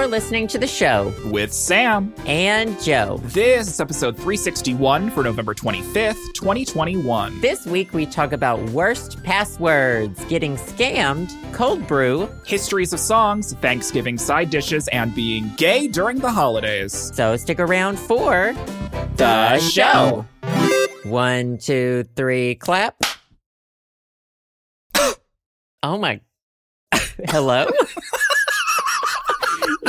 You're listening to the show with Sam and Joe. This is episode 361 for November 25th, 2021. This week we talk about worst passwords, getting scammed, cold brew, histories of songs, Thanksgiving side dishes, and being gay during the holidays. So stick around for the show. One, two, three, clap. oh my. Hello?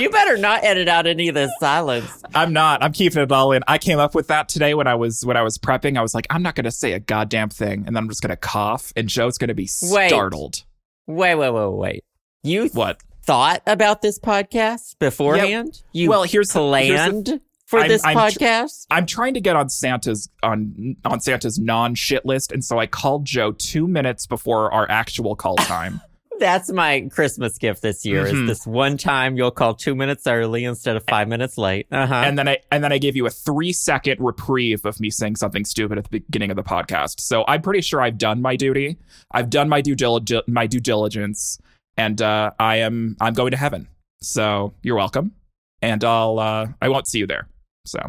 you better not edit out any of this silence. I'm not. I'm keeping it all in. I came up with that today when I was when I was prepping. I was like, I'm not going to say a goddamn thing, and then I'm just going to cough, and Joe's going to be startled. Wait, wait, wait, wait. You what thought about this podcast beforehand? Yeah, you well, here's planned. The, here's the, for I'm, this I'm podcast, tr- I'm trying to get on Santa's on on Santa's non shit list, and so I called Joe two minutes before our actual call time. That's my Christmas gift this year. Mhm. Is this one time you'll call two minutes early instead of five minutes late? Uh huh. and then I and then I gave you a three second reprieve of me saying something stupid at the beginning of the podcast. So I'm pretty sure I've done my duty. I've done my due dili- my due diligence, and uh, I am I'm going to heaven. So you're welcome, and I'll uh, I won't see you there. So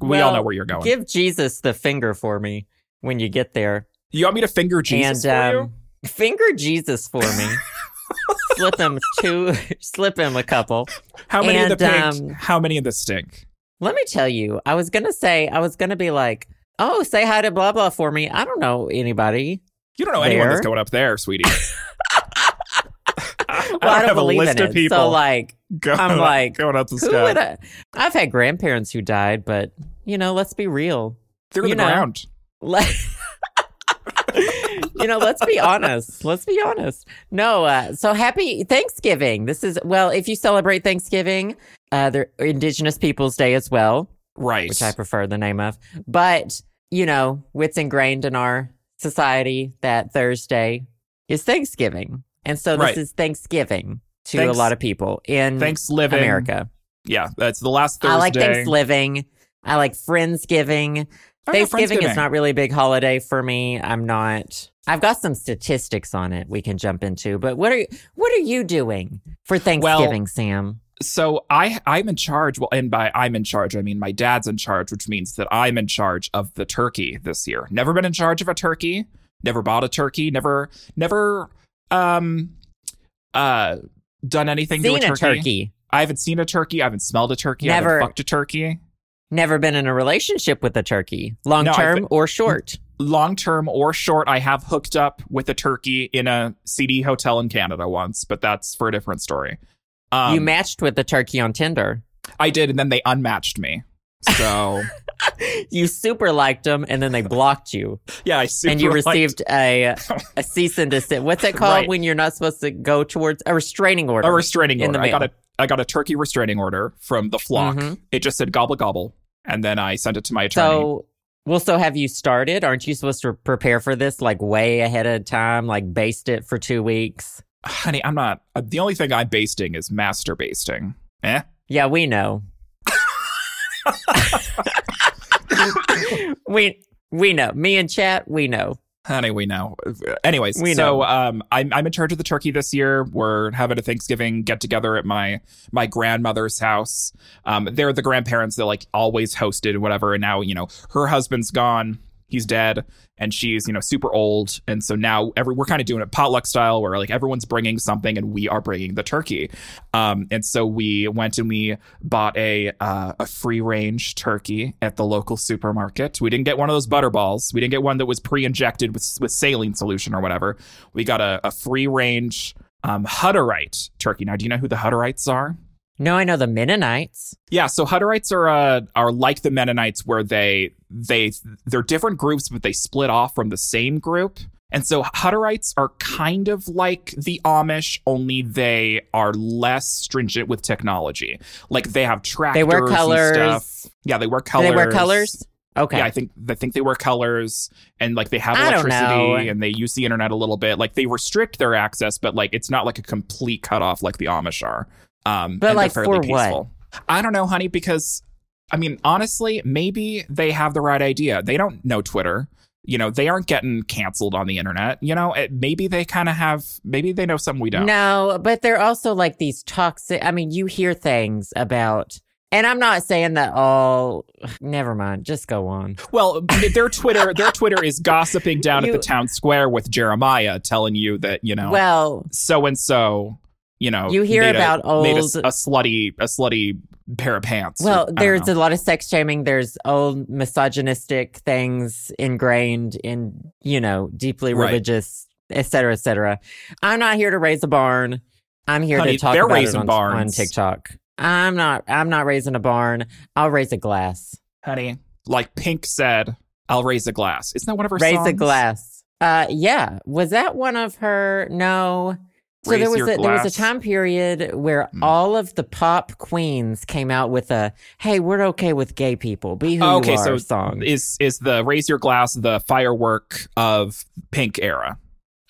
we all know where you're going. Give Jesus the finger for me when you get there, you want me to finger Jesus and for um, finger Jesus for me. slip him two, slip him a couple. How many in the and, pink? um, how many of the stink? Let me tell you, I was gonna say, I was gonna be like, oh, say hi to blah blah for me. I don't know anybody. You don't know anyone that's going up there, sweetie. I Well, I don't, have a list of people So like, going I'm like, going up the sky. I? I've had grandparents who died, but you know, let's be real. They're in the know. ground. Let- you know, let's be honest. Let's be honest. No, uh, so happy Thanksgiving. This is well, if you celebrate Thanksgiving, uh, the Indigenous Peoples Day as well, Right. which I prefer the name of. But you know, it's ingrained in our society that Thursday is Thanksgiving, and so this Right. is Thanksgiving to Thanks- a lot of people in Thanks living. America. Yeah, that's the last Thursday. I like Thanksgiving. I like Friendsgiving. Oh, Thanksgiving is not really a big holiday for me. I'm not. I've got some statistics on it we can jump into. But what are what are you doing for Thanksgiving, Sam? So I I'm in charge. Well, and by I'm in charge, I mean my dad's in charge, which means that I'm in charge of the turkey this year. Never been in charge of a turkey. Never bought a turkey. Never never um uh done anything Seen to a turkey. I haven't seen a turkey. I haven't smelled a turkey. I Never- haven't fucked a turkey. Never been in a relationship with a turkey, long No, term or short. long term or short, I have hooked up with a turkey in a seedy hotel in Canada once, but that's for a different story. Um, you matched with the turkey on Tinder. I did, and then they unmatched me. So You super liked them, and then they blocked you, yeah, I super and you received a a cease and desist. What's it called Right. when you're not supposed to go towards a restraining order? a restraining order. I got a I got a turkey restraining order from the flock. Mhm. It just said gobble gobble, and then I sent it to my attorney. So, well, so have you started? Aren't you supposed to prepare for this like way ahead of time, like baste it for two weeks? Honey, I'm not. Uh, the only thing I'm basting is master basting. Eh? Yeah, we know. we we know. Me and chat, we know. Honey, we know. Anyways, We so know. um, I'm I'm in charge of the turkey this year. We're having a Thanksgiving get together at my my grandmother's house. Um, they're the grandparents that like always hosted and whatever. And now you know her husband's gone. He's dead, and she's you know super old. And so now every we're kind of doing it potluck style, where like everyone's bringing something, and we are bringing the turkey. Um, and so we went and we bought a uh, a free range turkey at the local supermarket. We didn't get one of those butterballs. We didn't get one that was pre injected with with saline solution or whatever. We got a, a free range um, Hutterite turkey. Now, do you know who the Hutterites are? No, I know the Mennonites. Yeah, so Hutterites are uh, are like the Mennonites, where they they they're different groups, but they split off from the same group. And so Hutterites are kind of like the Amish, only they are less stringent with technology. Like they have tractors. They wear and colors. stuff. Yeah, they wear Do colors. they wear colors? Okay. Yeah, I think I think they wear colors and like they have electricity and they use the internet a little bit. Like they restrict their access, but like it's not like a complete cutoff like the Amish are. Um, But, like, for what? I don't know, honey, because I mean, honestly, maybe they have the right idea. They don't know Twitter. You know, they aren't getting canceled on the internet. You know, it, maybe they kind of have, maybe they know something we don't. No, but they're also like these toxic. I mean, you hear things about, and I'm not saying that all. Never mind. Just go on. Well, their Twitter, their Twitter is gossiping down You- at the town square with Jeremiah, telling you that you know, Well, so and so, you know, You hear a- about a, old- a slutty, a slutty pair of pants. well, don't there's a lot of sex shaming. There's old misogynistic things ingrained in, you know, deeply Right. religious, et cetera, et cetera. I'm not here to raise a barn. I'm here Honey, to talk about raising it on, on. TikTok. I'm not. I'm not raising a barn. I'll raise a glass. honey. Like Pink said, "I'll raise a glass." Isn't that one of her raise songs? a glass. Uh, yeah. Was that one of her? No. So there was a, there was a time period where Hmm. all of the pop queens came out with a "Hey, we're okay with gay people. Be who okay, you are" so song. is is the raise your glass the firework of Pink era?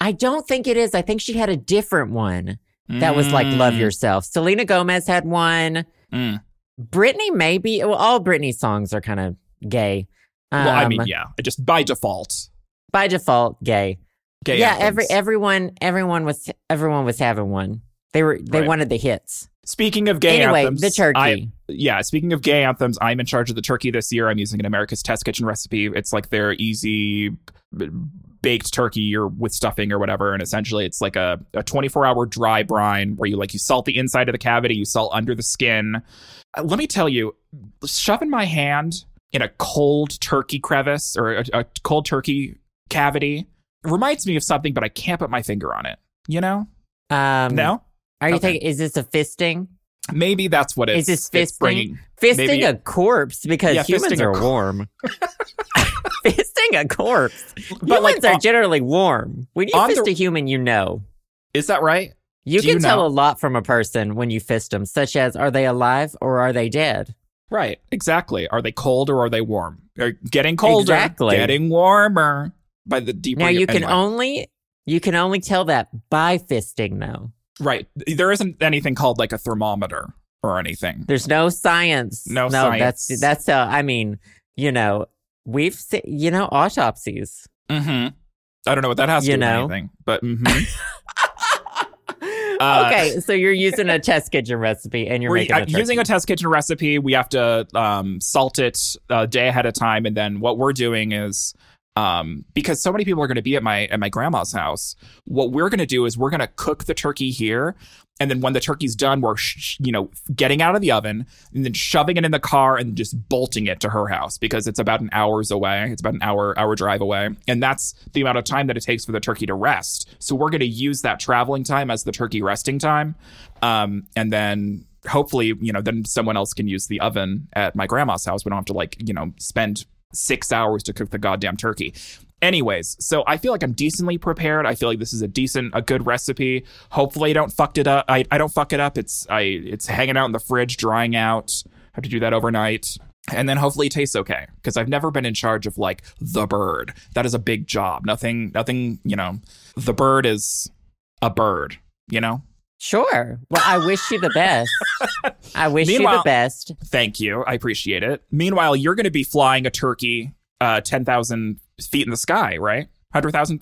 I don't think it is. I think she had a different one that was like "Love Mm, Yourself." Selena Gomez had one. mm. Britney maybe. Well, all Britney songs are kind of gay. Well, I Um, mean, yeah, I just by default, by default, gay. Gay. yeah, every everyone everyone was everyone was having one. They were they Right. wanted the hits. Speaking of gay anyway, anthems, the turkey. I- yeah, speaking of gay anthems, I'm in charge of the turkey this year. I'm using an America's Test Kitchen recipe. It's like their easy baked turkey or with stuffing or whatever. And essentially, it's like a, a 24 hour dry brine where you like you salt the inside of the cavity, you salt under the skin. Uh, let me tell you, shoving my hand in a cold turkey crevice or a, a cold turkey cavity reminds me of something, but I can't put my finger on it. You know? um, no, Are you Okay. thinking? Is this a fisting? maybe that's what it's. Is this it's fisting? Fisting Maybe- a corpse because Yeah, humans are cor- warm. fisting a corpse. But like, humans are uh, generally warm. When you fist the- a human, you know. is that right? You Do can you tell know? a lot from a person when you fist them, such as are they alive or are they dead? Right, exactly. Are they cold or are they warm? They're getting colder, Exactly. getting warmer. By the deeper Now you can anyway. only you can only tell that by fisting though. right. There isn't anything called like a thermometer or anything. There's no science. No that's science. that's uh, I mean, you know, we've se- you know autopsies. Mm-hmm. I don't know what that has to do know. with anything, but mhm. Uh, okay, so you're using a test kitchen recipe and you're we're making uh, a using a test kitchen recipe. We have to um, salt it a day ahead of time, and then what we're doing is um, because so many people are going to be at my at my grandma's house. What we're going to do is we're going to cook the turkey here, and then when the turkey's done, we're sh- you know getting out of the oven and then shoving it in the car and just bolting it to her house because it's about an hour's away. It's about an hour hour drive away, and that's the amount of time that it takes for the turkey to rest. So we're going to use that traveling time as the turkey resting time, um, and then hopefully you know then someone else can use the oven at my grandma's house. We don't have to like you know spend six hours to cook the goddamn turkey. Anyways, so I feel like I'm decently prepared. I feel like this is a decent, a good recipe. Hopefully, I don't fucked it up. I, I don't fuck it up. It's I it's hanging out in the fridge, drying out. I Have to do that overnight, and then hopefully it tastes okay. Because I've never been in charge of like the bird. That is a big job. Nothing, nothing. You know, the bird is a bird. You know. Sure. Well, I wish you the best. I wish you the best. Thank you. I appreciate it. Meanwhile, you're going to be flying a turkey uh, 10,000 feet in the sky, right? 100,000?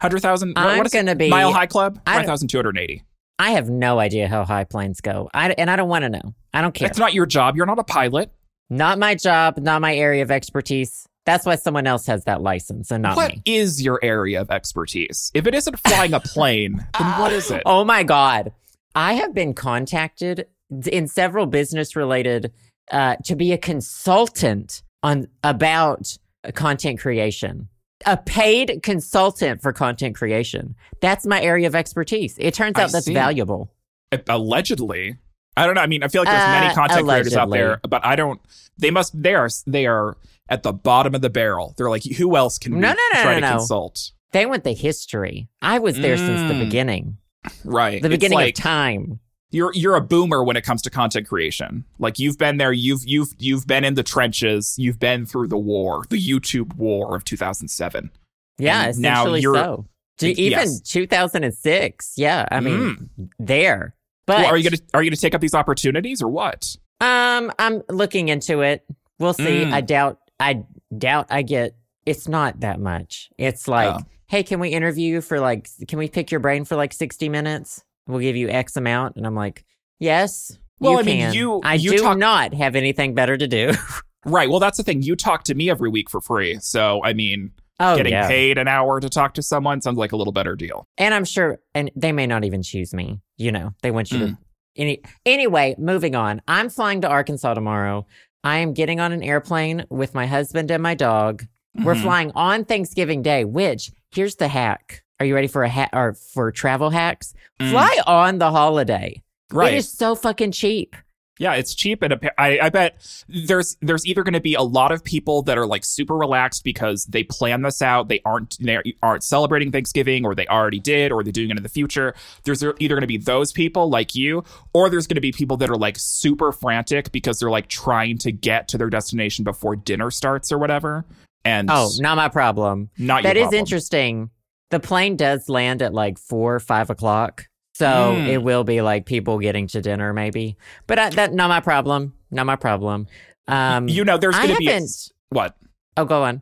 100,000? What- I'm what is gonna be- Mile High Club? I 5,280. I have no idea how high planes go. I and I don't want to know. I don't care. That's not your job. You're not a pilot. Not my job, not my area of expertise. That's why someone else has that license and not What me. is your area of expertise? If it isn't flying a plane, then what is it? Oh my God. I have been contacted in several business related uh, to be a consultant on about content creation. A paid consultant for content creation. That's my area of expertise. It turns I out that's see. valuable. Allegedly. I don't know. I mean, I feel like there's many Uh, content creators out there, but I don't. They must. They are. They are at the bottom of the barrel. They're like, who else can we No, no, no, try to consult? They want the history. I was there since the Mm. beginning, Right. the beginning like- of time. you're you're a boomer when it comes to content creation. Like you've been there, you've you've you've been in the trenches, you've been through the war, the YouTube war of 2007. Yeah, And now essentially you're- so. To Yes. even 2006. Yeah, I mean, there. But Well, are you gonna are you gonna take up these opportunities or what? Um, I'm looking into it. We'll see. Mm. I doubt. I doubt I get it's not that much. It's like, Oh. hey, can we interview you for like, can we pick your brain for like 60 minutes? We'll give you X amount. And I'm like, yes. Well, I mean, you- I you do talk- not have anything better to do. Right. Well, that's the thing. You talk to me every week for free. So, I mean, oh, getting yeah. paid an hour to talk to someone sounds like a little better deal. And I'm sure, and they may not even choose me. You know, they want you Mm. to. Any anyway, moving on. I'm flying to Arkansas tomorrow. I am getting on an airplane with my husband and my dog. We're Mhm. flying on Thanksgiving Day. Which here's the hack. Are you ready for a hat or for travel hacks? Mm. Fly on the holiday. Right. It is so fucking cheap. Yeah, it's cheap, and appa- I, I bet there's there's either going to be a lot of people that are like super relaxed because they plan this out. They aren't they aren't celebrating Thanksgiving, or they already did, or they're doing it in the future. There's either going to be those people like you, or there's going to be people that are like super frantic because they're like trying to get to their destination before dinner starts or whatever. And Oh, not my problem. not That is interesting. The plane does land at like four or five o'clock. So Mm. it will be like people getting to dinner, maybe. But I, that not my problem. Not my problem. Um, You know, there's going to be haven't. what. Oh, go on.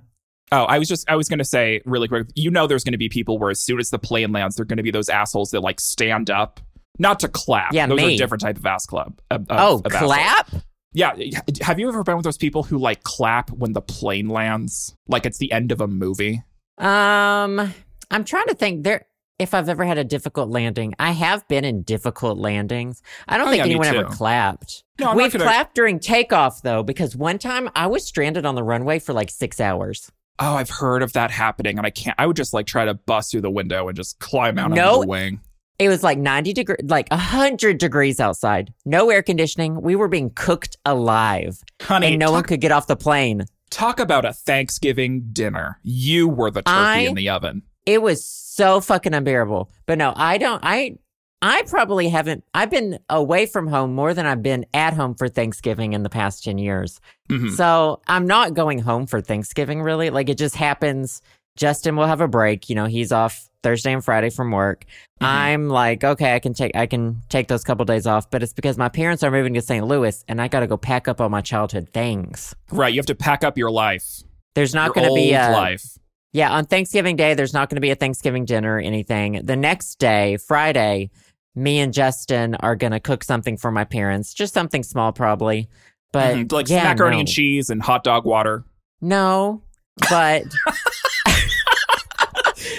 Oh, I was just I was gonna say really quick. You know, there's gonna be people where as soon as the plane lands, they're gonna be those assholes that like stand up, not to clap. Yeah, those are a different type of ass club. of- oh, of assholes. clap. Yeah, have you ever been with those people who like clap when the plane lands, like it's the end of a movie? Um, I'm trying to think there if I've ever had a difficult landing. I have been in difficult landings. I don't Oh, think yeah, anyone ever clapped. No, I'm We've gonna. clapped during takeoff though, because one time I was stranded on the runway for like six hours. oh, I've heard of that happening, and I can't. I would just like try to bust through the window and just climb out No. on the wing. It was like 90 degree, like 100 degrees outside. No air conditioning. We were being cooked alive Honey, and no one could get off the plane. talk about a Thanksgiving dinner. You were the turkey I- in the oven. It was so fucking unbearable. But no, I don't, I, I probably haven't, I've been away from home more than I've been at home for Thanksgiving in the past 10 years. Mhm. So I'm not going home for Thanksgiving really. Like it just happens. Justin will have a break. You know, he's off Thursday and Friday from work. Mhm. I'm like, okay, I can take I can take those couple days off, but it's because my parents are moving to St. Louis and I got to go pack up all my childhood things. Right, you have to pack up your life. There's not going to be a life. Yeah on Thanksgiving Day. There's not going to be a Thanksgiving dinner or anything. The next day, Friday, me and Justin are going to cook something for my parents, just something small probably. But Mhm, like yeah, macaroni no. and cheese and hot dog water. No, but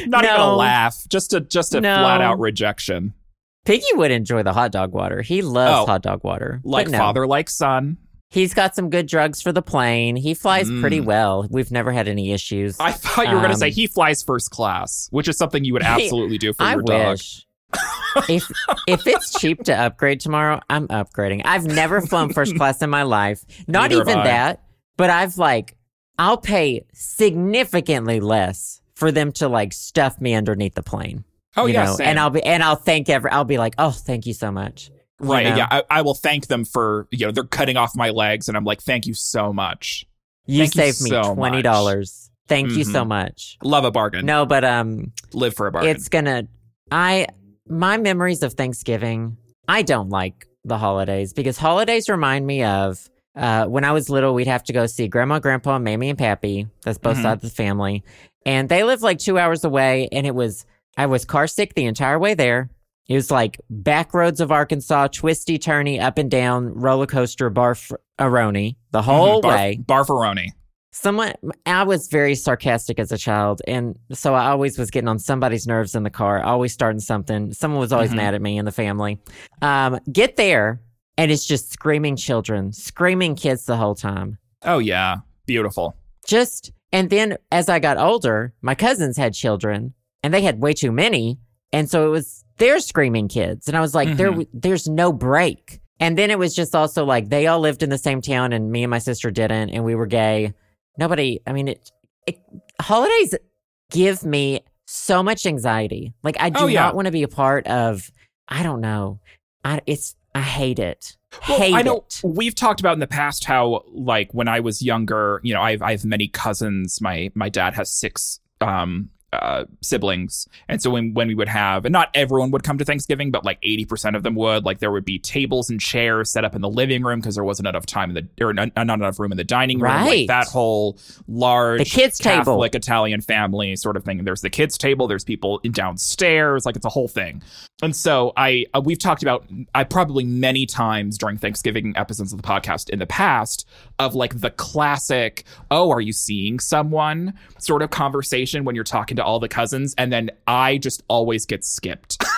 Not even a laugh, just a just a No. flat out rejection. Piggy would enjoy the hot dog water. He loves Oh. hot dog water. Like no. father, like son. He's got some good drugs for the plane. He flies pretty Mm. well. We've never had any issues. I thought you were going to say Um, he flies first class, which is something you would absolutely do for I your dog. wish. if if it's cheap to upgrade tomorrow, I'm upgrading. I've never flown first class in my life. Not Neither even that. But I've like I'll pay significantly less for them to like stuff me underneath the plane. Oh yeah, know? same. and I'll be and I'll thank every. I'll be like, oh, thank you so much. You right. know? Yeah, I, I will thank them for you know they're cutting off my legs, and I'm like, thank you so much. You Thank you saved me so twenty dollars. Thank you so Mhm. much. Love a bargain. No, but um, Live for a bargain. it's gonna. I my memories of Thanksgiving. I don't like the holidays because holidays remind me of uh, when I was little. We'd have to go see Grandma, Grandpa, Mammy, and Pappy. That's both Mhm. sides of the family, and they lived like two hours away. And it was I was car sick the entire way there. It was like back roads of Arkansas, twisty, turny, up and down roller coaster, barf-a-roni the whole Mhm, bar- way. Barfaroni. Someone, I was very sarcastic as a child, and so I always was getting on somebody's nerves in the car, always starting something. Someone was always Mhm. mad at me in the family. Um, get there, and it's just screaming children, screaming kids the whole time. Oh yeah, beautiful. Just, and then as I got older, my cousins had children, and they had way too many, and so it was their screaming kids, and I was like, there, Mhm. there's no break. And then it was just also like they all lived in the same town, and me and my sister didn't, and we were gay. Nobody, I mean, it, it holidays give me so much anxiety. Like I do Oh, yeah. not want to be a part of. I don't know. I it's I hate it. Well, hate I know it. we've talked about in the past how, like, when I was younger, you know, I have, I have many cousins. My my dad has six um uh, siblings, and so when when we would have, and not everyone would come to Thanksgiving, but like eighty percent of them would. Like there would be tables and chairs set up in the living room because there wasn't enough time in the or not, not enough room in the dining room. Right. Like that whole large The kids' table. Catholic Italian family sort of thing. And There's the kids table. There's people in downstairs. Like it's a whole thing. And so I uh, we've talked about I probably many times during Thanksgiving episodes of the podcast in the past of like the classic oh are you seeing someone sort of conversation when you're talking to all the cousins and then I just always get skipped.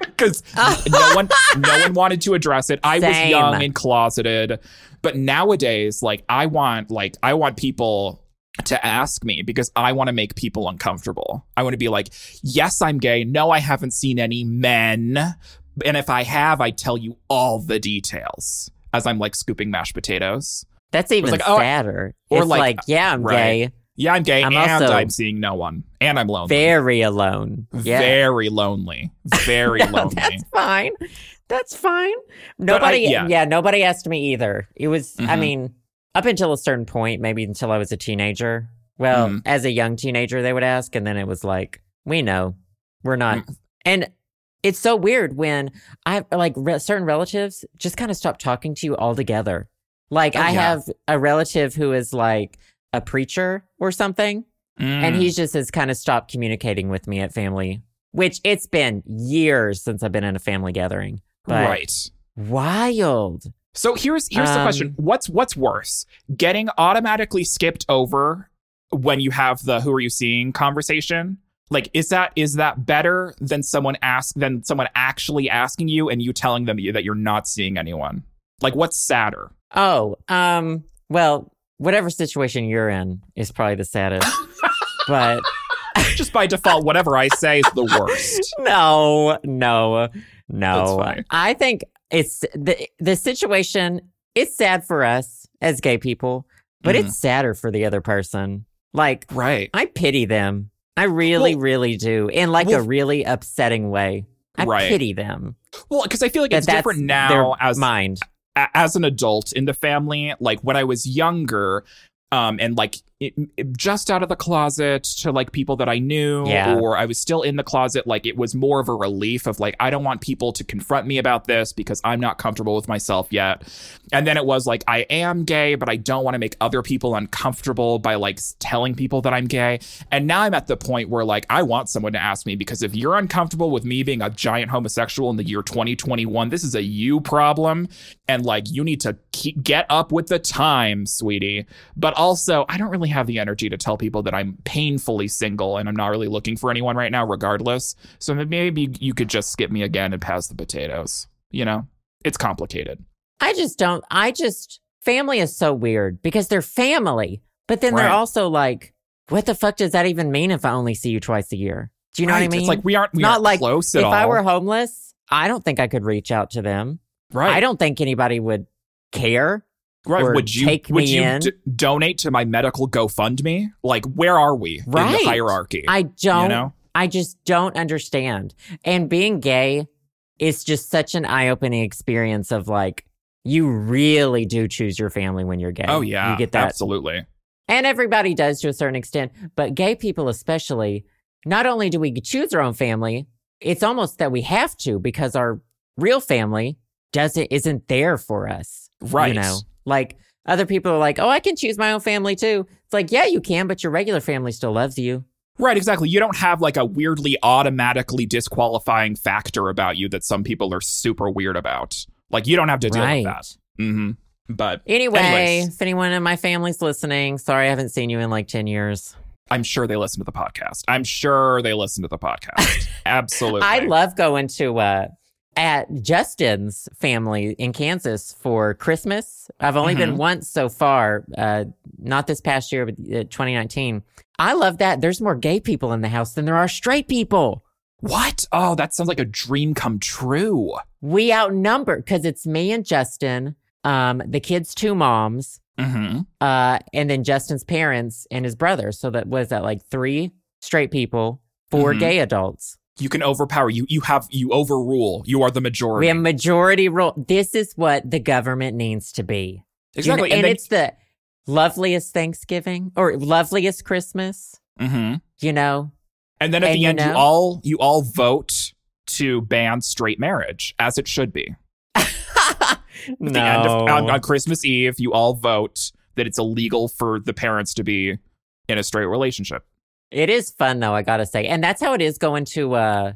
Because no one, no one wanted to address it. I was young and closeted, but nowadays, like I want, like I want people to ask me because I want to make people uncomfortable. I want to be like, yes, I'm gay. No, I haven't seen any men. And if I have, I tell you all the details as I'm like scooping mashed potatoes. That's even like, oh, I- sadder. or it's like- like, yeah, I'm right. gay, Yeah, I'm gay I'm and also I'm seeing no one. And I'm lonely. very alone. Yeah, Very lonely. Very No, lonely. that's fine. That's fine. Nobody, yeah. yeah. nobody asked me either. It was, I Mhm. mean, up until a certain point, maybe until I was a teenager. Well, Mhm. as a young teenager, they would ask, and then it was like, we know, we're not. Mm. And it's so weird when I like re- certain relatives just kind of stop talking to you altogether. Like Oh, I yeah. have a relative who is like a preacher or something, and Mm. he just has kind of stopped communicating with me at family. Which it's been years since I've been in a family gathering. Right. Wild. So here's here's the question: Um, What's what's worse, getting automatically skipped over when you have the "Who are you seeing?" conversation? Like, is that is that better than someone ask than someone actually asking you and you telling them that you're not seeing anyone? Like, what's sadder? Oh, um, well, whatever situation you're in is probably the saddest. but Just by default, whatever I say is the worst. no, no, no. That's fine. I think it's the the situation. It's sad for us as gay people, but Mhm. it's sadder for the other person. Like Right. I pity them. I really, Well- really do, in like well- a really upsetting way. I Right. pity them. Well, because I feel like it's different now as mind. As an adult in the family, like when I was younger, um, and like it, it- just out of the closet to like people that I knew, Yeah. or I was still in the closet, like it was more of a relief of like, I don't want people to confront me about this because I'm not comfortable with myself yet. And then it was like, I am gay, but I don't want to make other people uncomfortable by like telling people that I'm gay. And now I'm at the point where like, I want someone to ask me because if you're uncomfortable with me being a giant homosexual in the year 2021, this is a you problem and like you need to keep, get up with the times, sweetie. But also, I don't really have the energy to tell people that I'm painfully single and I'm not really looking for anyone right now, regardless. So maybe you could just skip me again and pass the potatoes. You know, it's complicated. I just don't. I just family is so weird because they're family, but then Right. they're also like, what the fuck does that even mean if I only see you twice a year? Do you know Right. what I mean? It's like we aren't we Not aren't like close at if all. I were homeless, I don't think I could reach out to them. right. I don't think anybody would care. Right. or would you take would you d- donate to my medical GoFundMe? Like where are we in the hierarchy? I don't. you know? I just don't understand. And being gay is just such an eye opening experience of like, you really do choose your family when you're gay. Oh yeah. You get that. Absolutely. And everybody does to a certain extent. But gay people, especially, not only do we choose our own family, it's almost that we have to because our real family doesn't isn't there for us. Right. You know, like other people are like, oh, I can choose my own family too. It's like, yeah, you can, but your regular family still loves you. Right, exactly. You don't have like a weirdly automatically disqualifying factor about you that some people are super weird about. Like you don't have to deal right. with that. hmm But Anyway, Anyways. if anyone in my family's listening, sorry I haven't seen you in like 10 years. I'm sure they listen to the podcast. I'm sure they listen to the podcast. Absolutely. I love going to uh at Justin's family in Kansas for Christmas. I've only been Mhm. once so far, uh not this past year but uh, 2019. I love that. There's more gay people in the house than there are straight people. What? Oh, that sounds like a dream come true. We outnumber because it's me and Justin, um, the kids' two moms, hmm uh, and then Justin's parents and his brother. So that was that like three straight people, 4 Mhm. gay adults. You can overpower. You you have you overrule. You are the majority. We have majority rule. This is what the government needs to be. You know, exactly. and then- it's the loveliest Thanksgiving or loveliest Christmas. Mhm. You know, And then at And the you end, you all you all vote to ban straight marriage, as it should be. At no. the end of on, on Christmas Eve, you all vote that it's illegal for the parents to be in a straight relationship. It is fun though, I gotta say, and that's how it is going to. uh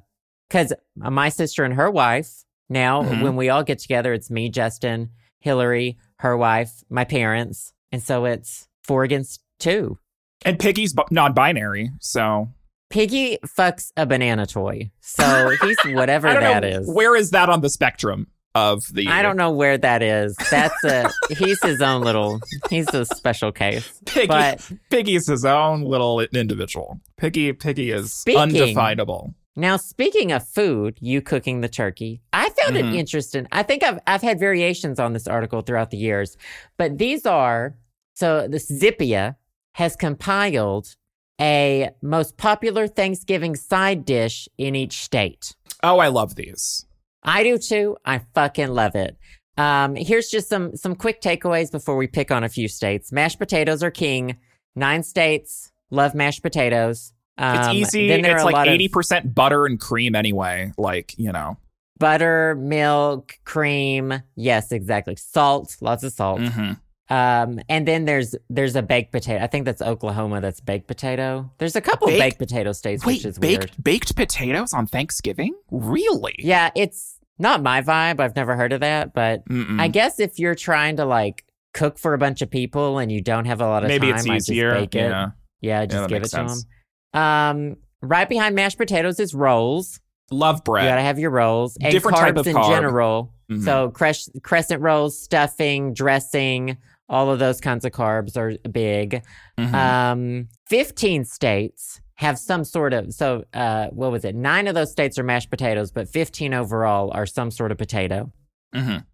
Because my sister and her wife now, Mhm. when we all get together, it's me, Justin, Hillary, her wife, my parents, and so it's four against two. And Piggy's bu- non-binary, so Piggy fucks a banana toy, so he's whatever I don't that know is. where is that on the spectrum of the. I don't know where that is. That's a he's his own little. He's a special case. Piggy, But Piggy's his own little individual. Piggy, Piggy is Speaking- undefinable. Now, speaking of food, you cooking the turkey, I found Mhm. it interesting. I think I've I've had variations on this article throughout the years, but these are so the Zippia has compiled a most popular Thanksgiving side dish in each state. Oh, I love these. I do too. I fucking love it. Um, here's just some some quick takeaways before we pick on a few states. Mashed potatoes are king. Nine states love mashed potatoes. It's Um, easy. Then there It's like eighty percent butter and cream anyway. Like you know. butter, milk, cream. Yes, exactly. Salt, lots of salt. Mhm. Um, and then there's there's a baked potato. I think that's Oklahoma. That's baked potato. There's a couple Baked- baked potato states, which Wait, is baked weird. baked potatoes on Thanksgiving? Really? Yeah, it's not my vibe. I've never heard of that, but Mm-mm. I guess if you're trying to like cook for a bunch of people and you don't have a lot of Maybe time, it's easier. bake it. Yeah. Yeah, just that give it makes to them. Um, right behind mashed potatoes is rolls. Love bread. You gotta have your rolls and Different carbs type of in carb. general. Mhm. So cres- crescent rolls, stuffing, dressing, all of those kinds of carbs are big. Mhm. Um, 15 states have some sort of so uh what was it? 9 of those states are mashed potatoes, but 15 overall are some sort of potato. Mhm.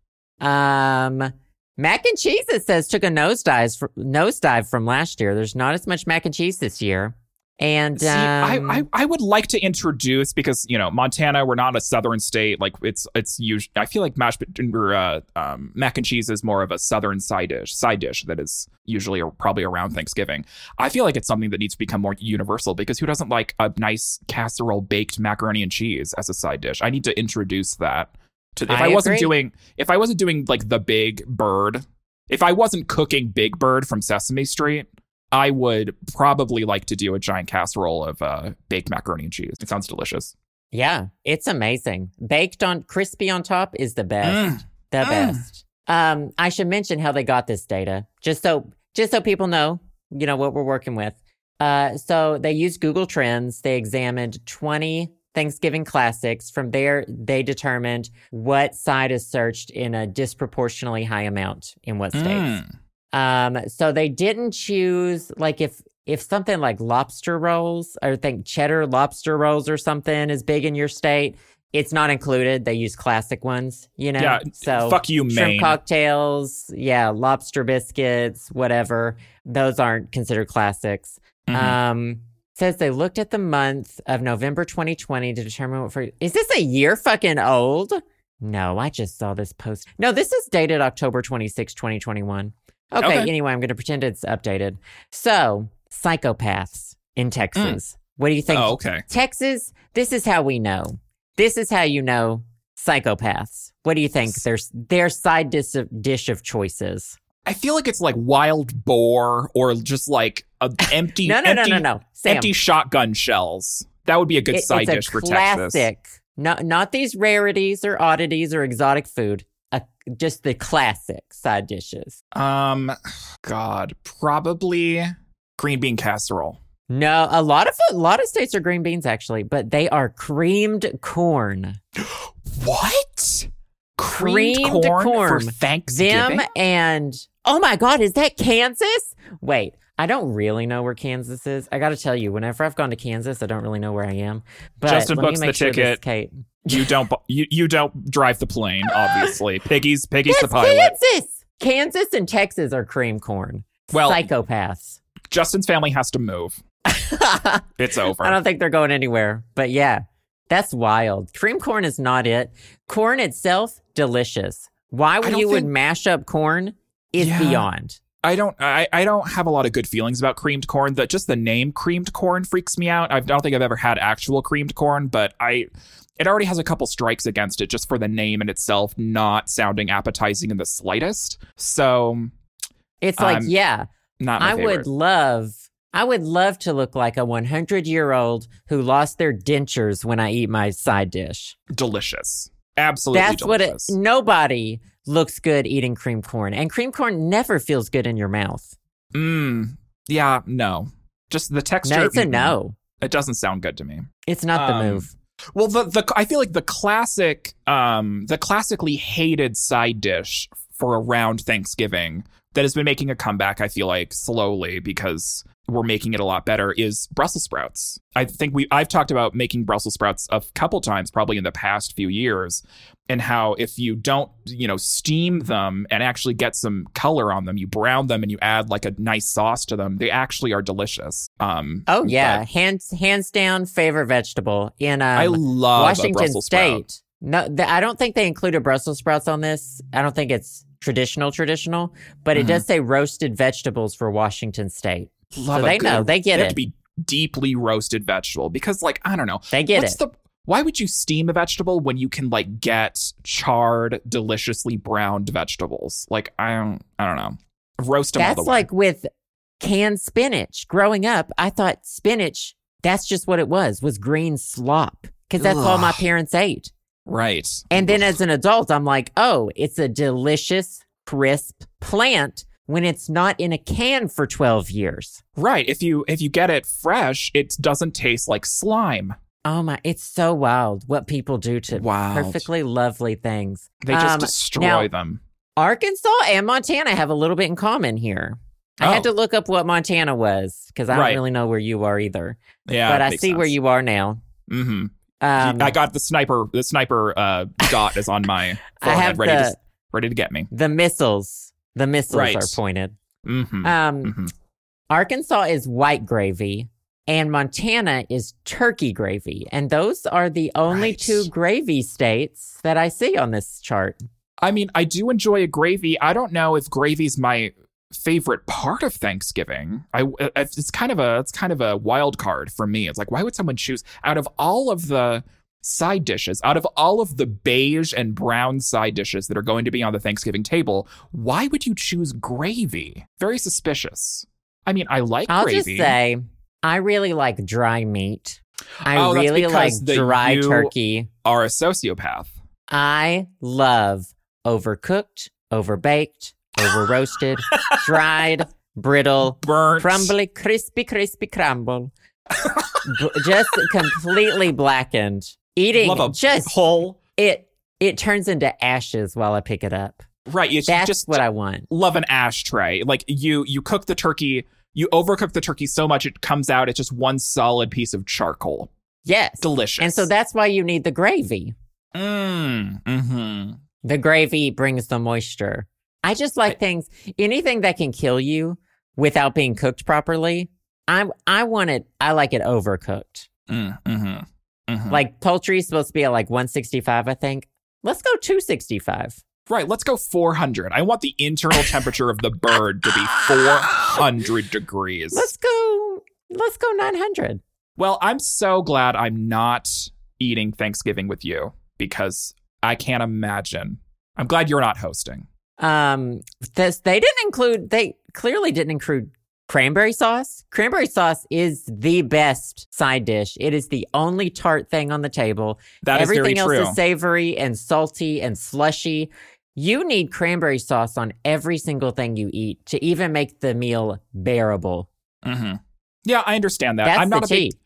Um mac and cheese it says took a nosedive nosedive from last year. There's not as much mac and cheese this year. And See, I, um, I I would like to introduce because you know Montana, we're not a southern state. Like it's it's usually I feel like mashed or uh, um, mac and cheese is more of a southern side dish side dish that is usually or probably around Thanksgiving. I feel like it's something that needs to become more universal because who doesn't like a nice casserole baked macaroni and cheese as a side dish? I need to introduce that. To if I I, wasn't agree. doing if I wasn't doing like the big bird, if I wasn't cooking Big Bird from Sesame Street. I would probably like to do a giant casserole of uh, baked macaroni and cheese. It sounds delicious. yeah, it's amazing. Baked on crispy on top is the best. Mm. the Mm. best. Um, I should mention how they got this data, just so just so people know, you know what we're working with. Uh, so they used Google Trends. They examined twenty Thanksgiving classics. From there, they determined what side is searched in a disproportionately high amount in what states. Mm. Um, so they didn't choose like if if something like lobster rolls, or think cheddar lobster rolls or something is big in your state, it's not included. They use classic ones, you know. Yeah, so fuck you, shrimp Maine. cocktails, yeah, lobster biscuits, whatever. Those aren't considered classics. Mhm. Um, says they looked at the month of November 2020 to determine what for. Is this a year fucking old? No, I just saw this post. No, this is dated October 26, 2021. Okay, Okay. anyway, I'm going to pretend it's updated. So, psychopaths in hmm. Texas. What do you think? oh, okay. Texas, this is how we know. This is how you know psychopaths. What do you think? Their their side dish of, dish of choices. I feel like it's like wild boar or just like a empty, No, no, empty, no, no, no. Sam, empty shotgun shells. That would be a good it- side it's a dish for Texas. classic. Not not these rarities or oddities or exotic food. Just the classic side dishes. Um, God, probably green bean casserole. No, a lot of a lot of states are green beans actually, but they are creamed corn. What? Creamed, Creamed corn, corn. for Thanksgiving? Them and oh my god, is that Kansas? Wait, I don't really know where Kansas is. I got to tell you, whenever I've gone to Kansas, I don't really know where I am. But Justin books the sure ticket. Kate. You don't. You you don't drive the plane, obviously. Piggy's Piggy's the pilot. Kansas. Kansas and Texas are cream corn. Well- psychopaths. Justin's family has to move. It's over. I don't think they're going anywhere. But yeah, that's wild. Cream corn is not it. Corn itself, delicious. Why would you would mash up corn is Yeah. beyond. I don't I, I don't have a lot of good feelings about creamed corn. That just the name creamed corn freaks me out. I don't think I've ever had actual creamed corn, but I it already has a couple strikes against it just for the name in itself not sounding appetizing in the slightest. So It's like, I'm yeah, not my I favorite. would love I would love to look like a 100 year old who lost their dentures when I eat my side dish. delicious. Absolutely That's what it nobody looks good eating cream corn. And cream corn never feels good in your mouth. Mm, yeah, no. Just the texture. No, it's a no. It doesn't sound good to me. It's not the Um, move. Well, the the I feel like the classic, um, the classically hated side dish for around Thanksgiving that has been making a comeback. I feel like slowly because we're making it a lot better is Brussels sprouts. I think we I've talked about making Brussels sprouts a couple times, probably in the past few years, and how if you don't, you know, steam them and actually get some color on them, you brown them and you add like a nice sauce to them, they actually are delicious. Um, Oh yeah, hands hands down favorite vegetable in um, I love Washington State. No, th- I don't think they included Brussels sprouts on this. I don't think it's traditional traditional, but it Mhm. does say roasted vegetables for Washington State. Love so they know, they get have it. to be deeply roasted vegetable because, like, I don't know. They get What's it. the why would you steam a vegetable when you can like get charred, deliciously browned vegetables? Like, I don't, I don't know. Roast them all That's the way. like with canned spinach. Growing up, I thought spinach. That's just what it was. Was green slop because that's all my parents ate. right. And then as an adult, I'm like, oh, it's a delicious, crisp plant when it's not in a can for 12 years. right. If you if you get it fresh, it doesn't taste like slime. Oh my, it's so wild what people do to Wild. perfectly lovely things. They just Um, destroy now- them. Arkansas and Montana have a little bit in common here. I Oh. had to look up what Montana was because I Right. don't really know where you are either. Yeah, but I see where you are now. hmm Um, I got the sniper. The sniper uh, dot is on my I forehead, ready the to ready to get me. the missiles. The missiles Right. are pointed. hmm Um, hmm Arkansas is white gravy and Montana is turkey gravy. And those are the only Right. two gravy states that I see on this chart. I mean, I do enjoy a gravy. I don't know if gravy's my favorite part of Thanksgiving. I it's kind of a it's kind of a wild card for me. It's like why would someone choose out of all of the side dishes, out of all of the beige and brown side dishes that are going to be on the Thanksgiving table, why would you choose gravy? Very suspicious. I mean, I like I'll gravy. just say, I really like dry meat. I Oh, really like dry you- turkey. are a sociopath. I love overcooked, overbaked, over roasted, dried, brittle, Burnt. crumbly, crispy, crispy crumble. Just completely blackened. Eating Love a just whole. it it turns into ashes while I pick it up. Right. It's That's just what I want. love an ashtray. Like you you cook the turkey, you overcook the turkey so much it comes out it's just one solid piece of charcoal. Yes. Delicious. And so that's why you need the gravy. Mm. Mm-hmm. The gravy brings the moisture. I just like things anything that can kill you without being cooked properly. I I want it I like it overcooked. Mm, mm-hmm. Mm-hmm. Like poultry is supposed to be at like 165, I think. Let's go 265. right, let's go 400. I want the internal temperature of the bird to be 400 degrees. Let's go let's go 900. Well, I'm so glad I'm not eating Thanksgiving with you because I can't imagine. I'm glad you're not hosting. Um this they didn't include they clearly didn't include cranberry sauce. Cranberry sauce is the best side dish. It is the only tart thing on the table. That is Everything very else true. is savory and salty and slushy. You need cranberry sauce on every single thing you eat to even make the meal bearable. hmm Yeah, I understand that. That's I'm not a big tea.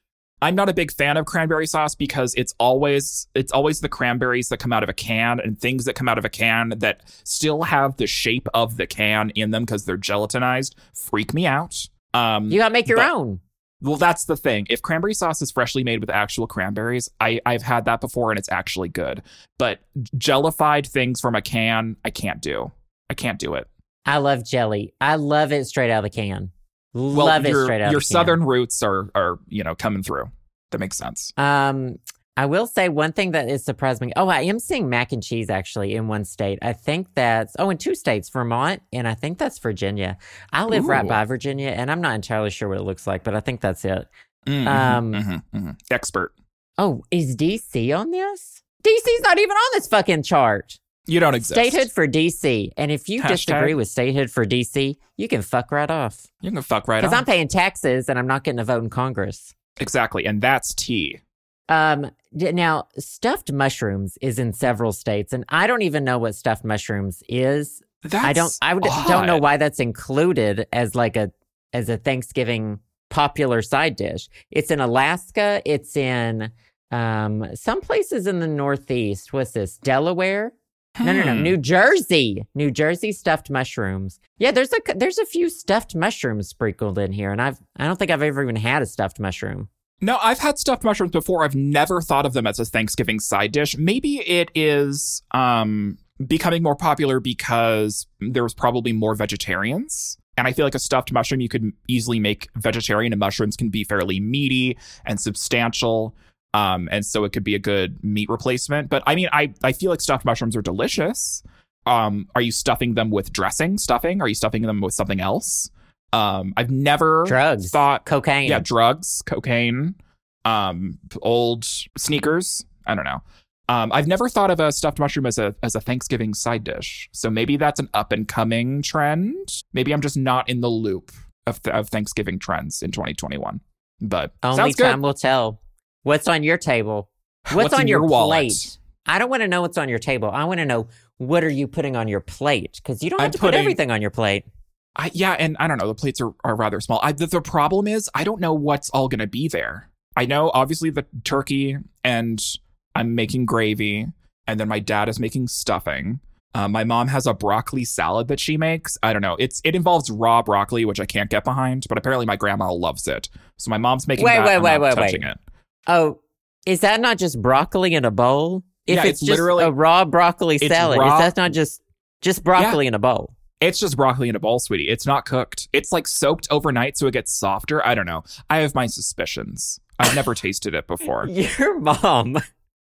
I'm not a big fan of cranberry sauce because it's always it's always the cranberries that come out of a can and things that come out of a can that still have the shape of the can in them because they're gelatinized freak me out. Um, You gotta make your but- own. well, that's the thing. If cranberry sauce is freshly made with actual cranberries, I I've had that before and it's actually good. But jellified things from a can, I can't do. I can't do it. I love jelly. I love it straight out of the can. Well, love it your, straight out your of the can. southern roots are are you know coming through. That makes sense. Um, I will say one thing that is surprising. Oh, I am seeing mac and cheese actually in one state. I think that's oh in two states, Vermont and I think that's Virginia. I live right by Virginia, and I'm not entirely sure what it looks like, but I think that's it. Mhm, Um, mhm, mhm. Expert. Oh, is DC on this? DC's not even on this fucking chart. You don't exist. Statehood for DC. And if you Hashtag. disagree with statehood for DC, you can fuck right off. You can fuck right off. Because. I'm paying taxes and I'm not getting a vote in Congress. Exactly. And that's tea. Um, now stuffed mushrooms is in several states, and I don't even know what stuffed mushrooms is. That's I don't. I would, don't know why that's included as like a as a Thanksgiving popular side dish. It's in Alaska. It's in um some places in the Northeast. What's this? Delaware. No, no, no. Hmm. New Jersey. New Jersey stuffed mushrooms. Yeah, there's a there's a few stuffed mushrooms sprinkled in here, and I've I don't think I've ever even had a stuffed mushroom. No, I've had stuffed mushrooms before. I've never thought of them as a Thanksgiving side dish. Maybe it is um, becoming more popular because there's probably more vegetarians. And I feel like a stuffed mushroom you could easily make vegetarian, and mushrooms can be fairly meaty and substantial. Um, and so it could be a good meat replacement. But I mean, I, I feel like stuffed mushrooms are delicious. Um, are you stuffing them with dressing, stuffing? Are you stuffing them with something else? Um, I've never Drugs, thought cocaine. yeah, drugs, cocaine, um, old sneakers. I don't know. Um, I've never thought of a stuffed mushroom as a as a Thanksgiving side dish. So maybe that's an up and coming trend. Maybe I'm just not in the loop of, of Thanksgiving trends in 2021. But Only sounds good. time will tell. What's on your table? What's, What's on your, your plate? I don't want to know what's on your table. I want to know what are you putting on your plate because you don't have I'm to put everything on your plate. I, yeah, and I don't know. The plates are, are rather small. I, the, the problem is I don't know what's all going to be there. I know obviously the turkey, and I'm making gravy, and then my dad is making stuffing. Uh, my mom has a broccoli salad that she makes. I don't know. It's it involves raw broccoli, which I can't get behind, but apparently my grandma loves it. So my mom's making Wait, that. wait, wait, wait, wait. it. Oh, is that not just broccoli in a bowl? If Yeah, it's, it's literally- a raw broccoli salad, raw- is that not just just broccoli in a bowl? It's just broccoli in a bowl, sweetie. It's not cooked. It's like soaked overnight so it gets softer. I don't know. I have my suspicions. I've never tasted it before. Your mom.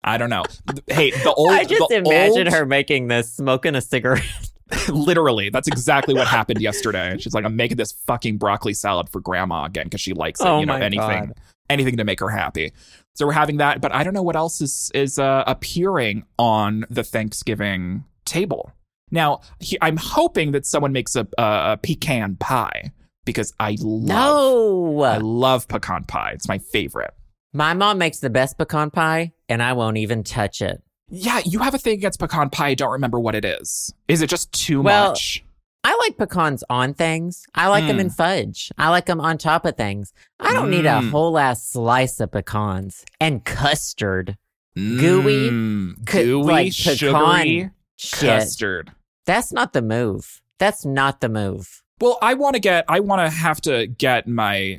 I don't know. Hey, the old. I just imagine old- her making this, smoking a cigarette. Literally, that's exactly what happened yesterday. She's like, I'm making this fucking broccoli salad for grandma again because she likes it. Oh you know, my anything, God. Anything to make her happy. So we're having that, but I don't know what else is is uh, appearing on the Thanksgiving table. Now, he, I'm hoping that someone makes a, a, a pecan pie because I love, I love pecan pie. It's my favorite. My mom makes the best pecan pie, and I won't even touch it. Yeah, you have a thing against pecan pie. I don't remember what it is. Is it just too Well, much? I like pecans on things. I like them Mm. in fudge. I like them on top of things. I don't need a Mm. whole ass slice of pecans and custard. gooey, Mm, co- gooey, like pecan custard. That's not the move. That's not the move. Well, I want to get, I want to have to get my,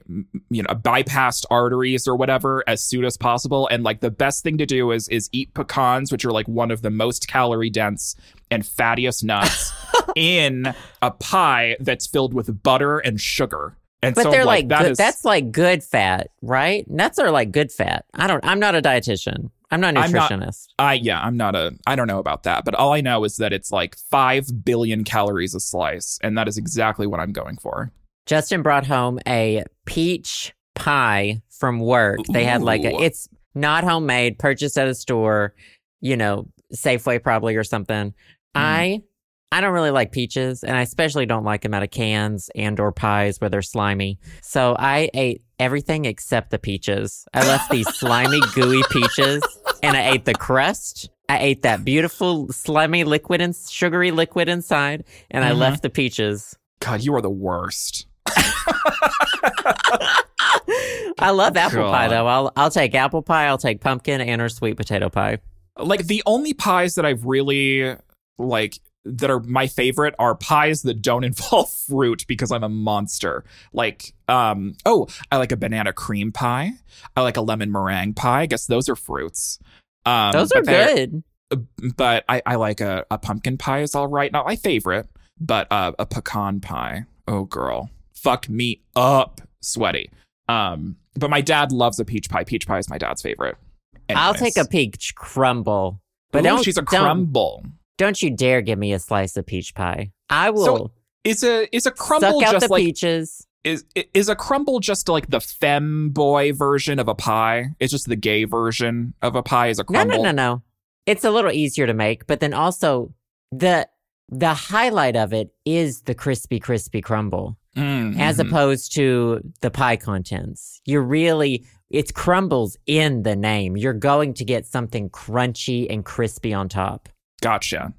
you know, bypassed arteries or whatever as soon as possible. And like the best thing to do is is eat pecans, which are like one of the most calorie dense and fattiest nuts, in a pie that's filled with butter and sugar. And But so they're like, like, that good, is- that's like good fat, right? Nuts are like good fat. I don't. I'm not a dietitian. I'm not a nutritionist. I yeah, I'm not a I don't know about that, but all I know is that it's like 5 billion calories a slice and that is exactly what I'm going for. Justin brought home a peach pie from work. They had like a, it's not homemade, purchased at a store, you know, Safeway probably or something. Hmm. I I don't really like peaches, and I especially don't like them out of cans and or pies where they're slimy. So I ate everything except the peaches. I left these slimy, gooey peaches, and I ate the crust. I ate that beautiful, slimy liquid and sugary liquid inside, and I Mhm. left the peaches. God, you are the worst. I love apple pie though. I'll I'll take apple pie. I'll take pumpkin and or sweet potato pie. Like the only pies that I've really like that are my favorite are pies that don't involve fruit because I'm a monster. Like um oh, I like a banana cream pie. I like a lemon meringue pie. I guess those are fruits. Um Those are good. but I, I like a, a pumpkin pie is all right. Not my favorite, but uh, a pecan pie. Oh, girl. Fuck me up, sweaty. Um, but my dad loves a peach pie. Peach pie is my dad's favorite. I'll take a peach crumble. But Ooh, don't she's a crumble. don't you dare give me a slice of peach pie. I will So, Is a is a crumble suck out just the like peaches. is is a crumble just like the femboy version of a pie? It's just the gay version of a pie is a crumble. no, no, no. no. It's a little easier to make, but then also the the highlight of it is the crispy, crispy crumble, Mm, as opposed to the pie contents. You're really it's crumbles in the name. You're going to get something crunchy and crispy on top. Gotcha.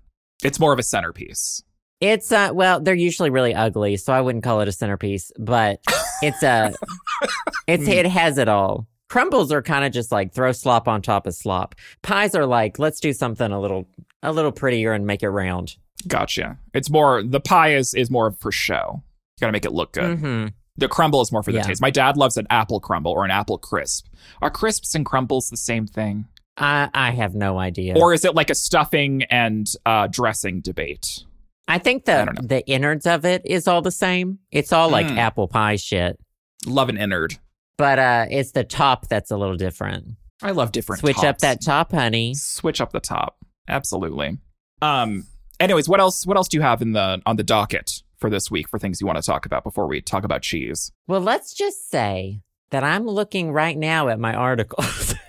It's more of a centerpiece. It's uh well, they're usually really ugly, so I wouldn't call it a centerpiece, but it's a it's it has it all. Crumbles are kind of just like throw slop on top of slop. Pies are like let's do something a little a little prettier and make it round. Gotcha. It's more the pie is is more for show. You gotta make it look good. hmm The crumble is more for the Yeah. taste. My dad loves an apple crumble or an apple crisp. Are crisps and crumbles the same thing? I I have no idea. Or is it like a stuffing and uh, dressing debate? I think the don't the innards of it is all the same. It's all like Mm. apple pie shit, Love an innard. but uh it's the top that's a little different. I love different Switch up that top, honey. Switch up the top. Absolutely. Um anyways, what else what else do you have in the on the docket for this week for things you want to talk about before we talk about cheese? Well, let's just say that I'm looking right now at my articles.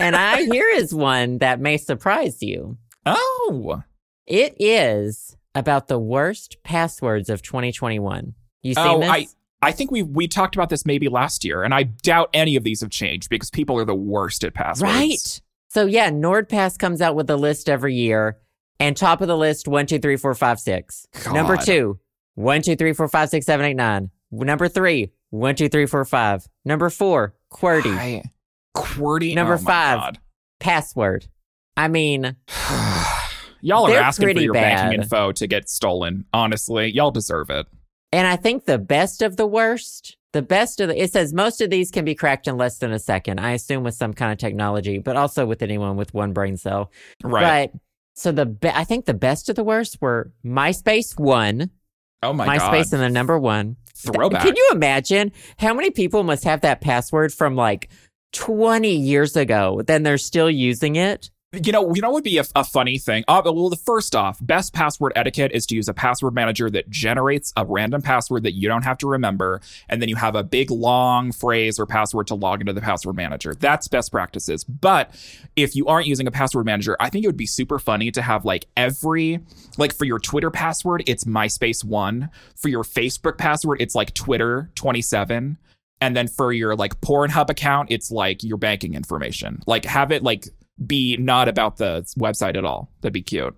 and I here is one that may surprise you. Oh. It is about the worst passwords of 2021. You seen Oh, this? I I think we we talked about this maybe last year, and I doubt any of these have changed because people are the worst at passwords. right. So yeah, NordPass comes out with a list every year, and top of the list one two three four five six. Number God. two, one two three four five six seven eight nine. Number three, one two three four five. Number four, QWERTY. I, QWERTY. Number oh five. Password. I mean, Y'all are asking for your bad. banking info to get stolen. Honestly, y'all deserve it. And I think the best of the worst, the best of the, it says most of these can be cracked in less than a second. I assume with some kind of technology, but also with anyone with one brain cell. Right. But so the, be- I think the best of the worst were MySpace one, oh my MySpace god. MySpace and the number one. Throwback. Can you imagine how many people must have that password from like 20 years ago? Then they're still using it. You know, you know what would be a, a funny thing? Uh, well, the first off, best password etiquette is to use a password manager that generates a random password that you don't have to remember, and then you have a big long phrase or password to log into the password manager. That's best practices. But if you aren't using a password manager, I think it would be super funny to have like every like for your Twitter password, it's MySpace one. For your Facebook password, it's like Twitter twenty seven. And then for your like Pornhub account, it's like your banking information. Like have it like be not about the website at all. That'd be cute.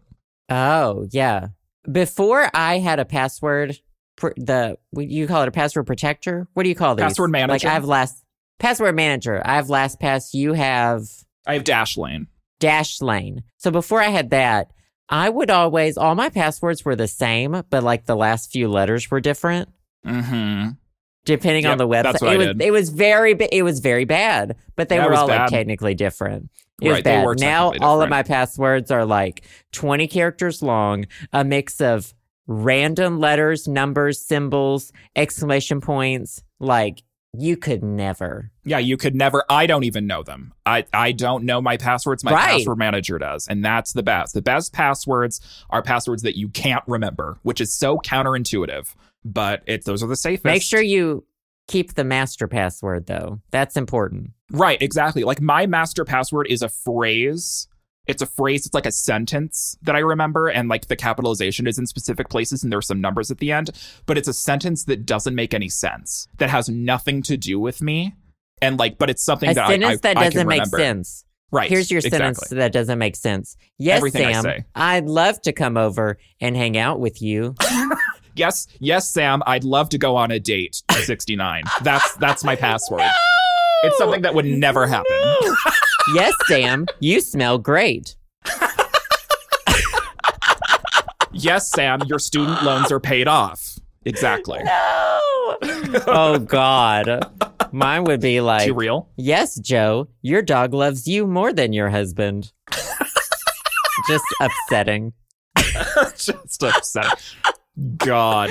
Oh, yeah. Before I had a password, pr- the you call it a password protector. What do you call these? Password manager? Like I have last password manager. I have LastPass. You have I have Dashlane. Dashlane. So before I had that, I would always all my passwords were the same, but like the last few letters were different Mm-hmm. Depending on the website. it was it was very it was very bad, but they it were was all like technically different. It was Right, they bad. now technically all of my passwords are like 20 characters long, a mix of random letters, numbers, symbols, exclamation points. Like you could never. Yeah, you could never. I don't even know them. I I don't know my passwords. My Right. password manager does, and that's the best. The best passwords are passwords that you can't remember, which is so counterintuitive. But it's those are the safest. Make sure you keep the master password though. That's important. Right, exactly. Like my master password is a phrase. It's a phrase, it's like a sentence that I remember, and like the capitalization is in specific places, and there's some numbers at the end, but it's a sentence that doesn't make any sense, that has nothing to do with me. And like, but it's something a that sentence I, I, that I doesn't make sense. Right. Here's your sentence exactly. that doesn't make sense. Yes, Everything Sam. I'd love to come over and hang out with you. Yes, yes, Sam, I'd love to go on a date. 69. That's that's my password. It's something that would never happen. yes, Sam. You smell great. Yes, Sam, your student loans are paid off. Exactly. No. oh God. Mine would be like, Too real? yes, Joe. Your dog loves you more than your husband. Just upsetting. just upsetting. God.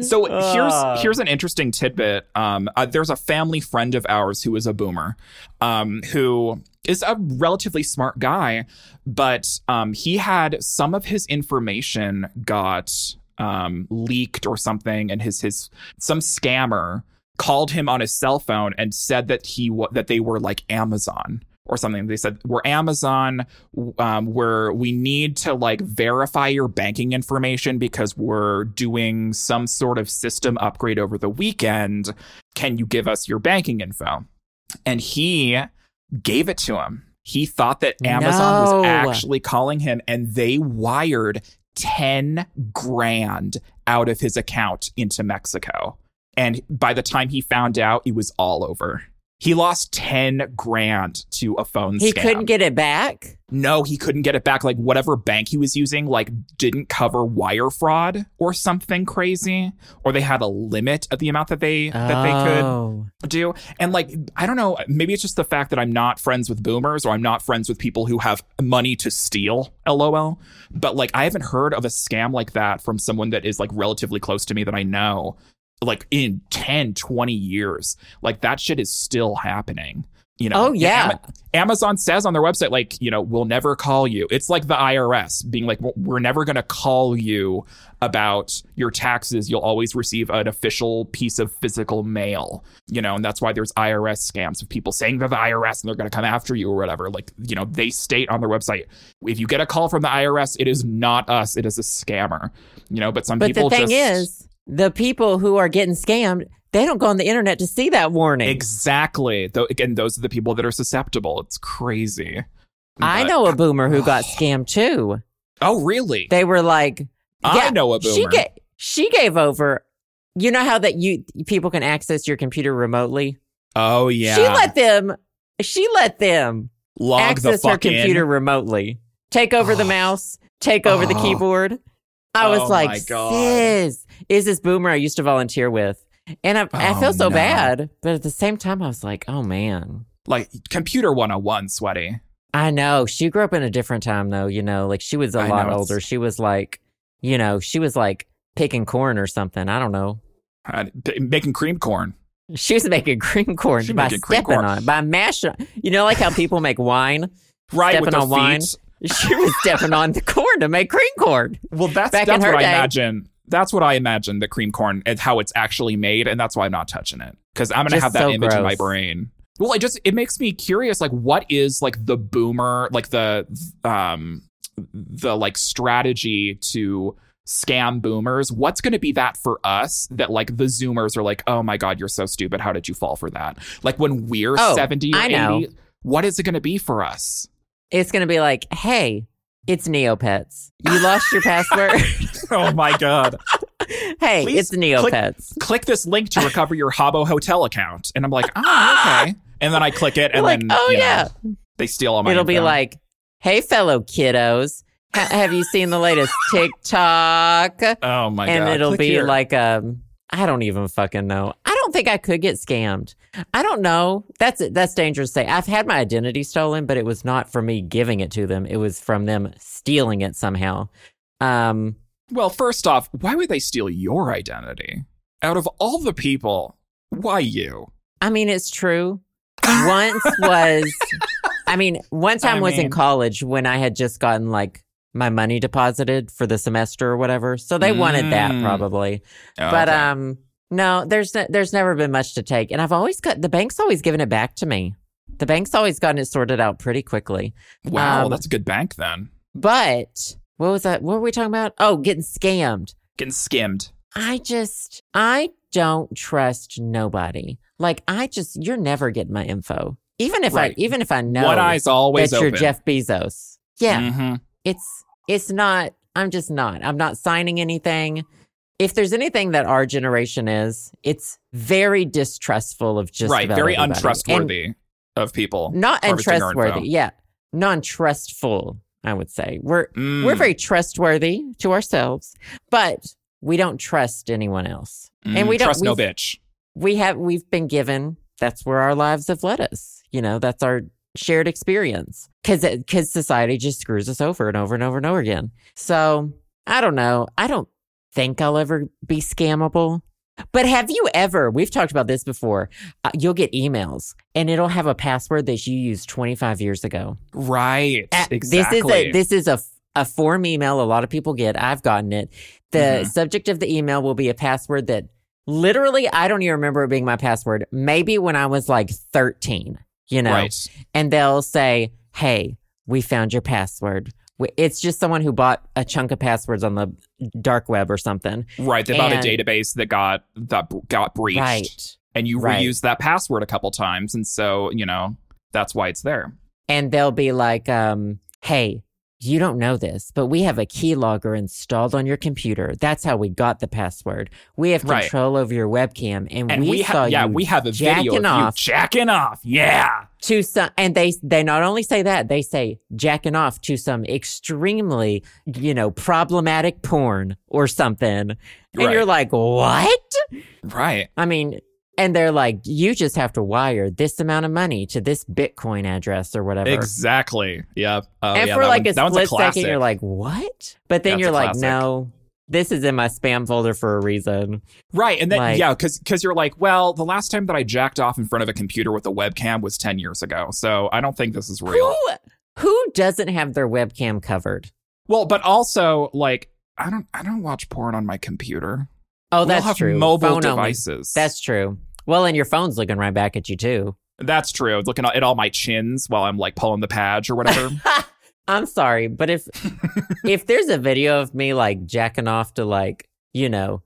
So Ah. here's here's an interesting tidbit. Um, uh, there's a family friend of ours who is a boomer, um, who is a relatively smart guy, but um, he had some of his information got um, leaked or something, and his his some scammer called him on his cell phone and said that he that they were like Amazon or something. They said we're Amazon, um, where we need to like verify your banking information because we're doing some sort of system upgrade over the weekend. Can you give us your banking info? And he gave it to him. He thought that Amazon No. was actually calling him, and they wired 10 grand out of his account into Mexico. And by the time he found out, it was all over. He lost 10 grand to a phone He scam. He couldn't get it back. no, he couldn't get it back. Like whatever bank he was using, like didn't cover wire fraud or something crazy, or they had a limit of the amount that they that they could Oh. do. And like, I don't know, maybe it's just the fact that I'm not friends with boomers or I'm not friends with people who have money to steal, lol. But like, I haven't heard of a scam like that from someone that is like relatively close to me that I know, like in 10, 20 years. Like, that shit is still happening. You know, Oh, yeah. Ama- Amazon says on their website, like, you know, we'll never call you. It's like the IRS being like, we're never going to call you about your taxes. You'll always receive an official piece of physical mail, you know, and that's why there's IRS scams of people saying they're the IRS and they're going to come after you or whatever. Like, you know, they state on their website, if you get a call from the IRS, it is not us, it is a scammer, you know, but some But people the thing just. is, the people who are getting scammed, they don't go on the internet to see that warning. Exactly. Though again, those are the people that are susceptible. It's crazy. I know a boomer who got scammed too. Oh, really? They were like, I know a She boomer. gave she gave over. You know how that you people can access your computer remotely. oh yeah. She let them. She let them log access the her fuck in. computer remotely. Take over the mouse. Take over the Oh. keyboard. I was Oh, like, my God. sis, is this boomer I used to volunteer with? And I, I Oh, feel so no. bad, but at the same time, I was like, oh man. Like computer 101, sweaty. I know she grew up in a different time, though. You know, like she was a I lot know, older. She was like, you know, she was like picking corn or something. I don't know. Uh, making cream corn. She was making cream corn She by making cream stepping corn. on by mashing. You know, like how people make wine. Right with Stepping on wine. feet. She was stepping on the corn to make cream corn. Well, that's Back in that's her what I imagine. That's what I imagine the cream corn and how it's actually made, and that's why I'm not touching it because I'm gonna Just have that so image in my brain. Well, it just it makes me curious. Like, what is like the boomer, like the um the like strategy to scam boomers? What's going to be that for us that like the Zoomers are like, oh my god, you're so stupid. How did you fall for that? Like when we're Oh, 70 or I know. 80, what is it going to be for us? It's going to be like, hey, it's Neopets. You lost your password. oh my god. hey, Please it's Neopets. click this link to recover your Habbo hotel account. And I'm like, oh, okay. And then I click it, and like, then oh you know, yeah. they steal all my. It'll be like, hey, fellow kiddos, ha- have you seen the latest TikTok? oh my and god, And it'll Click be here. like, um, I don't even fucking know. I don't think I could get scammed. I don't know. That's that's dangerous to say. I've had my identity stolen, but it was not from me giving it to them. It was from them stealing it somehow. Um, Well, first off, why would they steal your identity? Out of all the people, why you? I mean, it's true. Once was, I mean, one time I was in college when I had just gotten like my money deposited for the semester or whatever. So they wanted that Mm. probably. Oh, But um, no, there's there's never been much to take, and I've always got the bank's always given it back to me. The bank's always gotten it sorted out pretty quickly. wow, um, that's a good bank then. But what was that? What were we talking about? Oh, getting scammed. Getting skimmed. I just I don't trust nobody. Like I just you're never getting my info. Even if Right. I even if I know One eye's always that you're open. Jeff Bezos. Yeah. Mhm. It's it's not I'm just not. I'm not signing anything. If there's anything that our generation is, it's very distrustful of just right. Very everybody. untrustworthy of people. Not untrustworthy. Yeah. Non-trustful, I would say. We're Mm, we're very trustworthy to ourselves, but we don't trust anyone else. mm, and we don't- trust no bitch. we have we've been given that's where our lives have led us you know that's our shared experience because because society just screws us over and over and over and over again so i don't know i don't think i'll ever be scammable But have you ever, we've talked about this before, uh, you'll get emails and it'll have a password that you used 25 years ago. Right. Uh, exactly. This is a this is a a form email a lot of people get. I've gotten it. The Mhm. subject of the email will be a password that literally I don't even remember it being my password. Maybe when I was like 13, you know. Right. And they'll say, "Hey, we found your password." It's just someone who bought a chunk of passwords on the dark web or something. Right. They bought And- a database that got that got breached, Right. and you Right. reused that password a couple times, and so you know that's why it's there. and they'll be like, um, "Hey, you don't know this, but we have a keylogger installed on your computer. That's how we got the password. We have Right. control over your webcam, and, And we, we, saw yeah, you we have a video jacking of off you jacking off. Yeah. to some." And they they not only say that they say jacking off to some extremely you know problematic porn or something, and Right. you're like, "What?" Right. I mean. And they're like, you just have to wire this amount of money to this Bitcoin address or whatever. Exactly. Yep. Oh, and yeah, for like one- a split classic. second, you're like, what? But then you're like, no, this is in my spam folder for a reason. Right. And then, Like- yeah, because because you're like, well, the last time that I jacked off in front of a computer with a webcam was 10 years ago. So I don't think this is real. Who, who doesn't have their webcam covered? Well, but also, like, I don't I don't watch porn on my computer. Oh, that's have true. mobile Phone only. devices. That's true. Well, and your phone's looking right back at you too. That's true. It's looking at all my chins while I'm like pulling the patch or whatever. I'm sorry, but if if there's a video of me like jacking off to like, you know,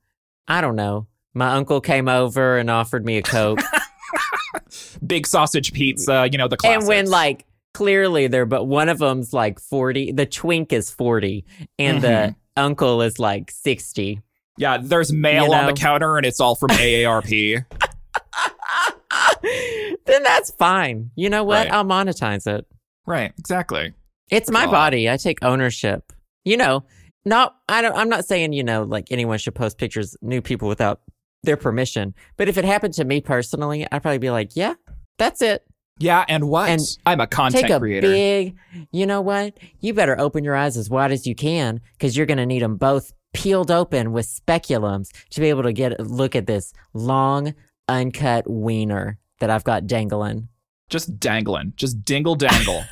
I don't know, my uncle came over and offered me a coke, Big sausage pizza, you know, the classics. and when like clearly they're but one of them's like 40, the twink is 40, and the Mhm. uncle is like 60. Yeah, there's mail You on the counter and it's all from AARP. then that's fine. You know what? Right. I'll monetize it. right, exactly. It's my God. body. I take ownership. You know, not I don't I'm not saying, you know, like anyone should post pictures new people without their permission. But if it happened to me personally, I'd probably be like, yeah, that's it. Yeah, and what? And I'm a content Take a creator. big, you know what? You better open your eyes as wide as you can because you're going to need them both peeled open with speculums to be able to get a look at this long, uncut wiener that I've got dangling. Just dangling. Just dingle dangle.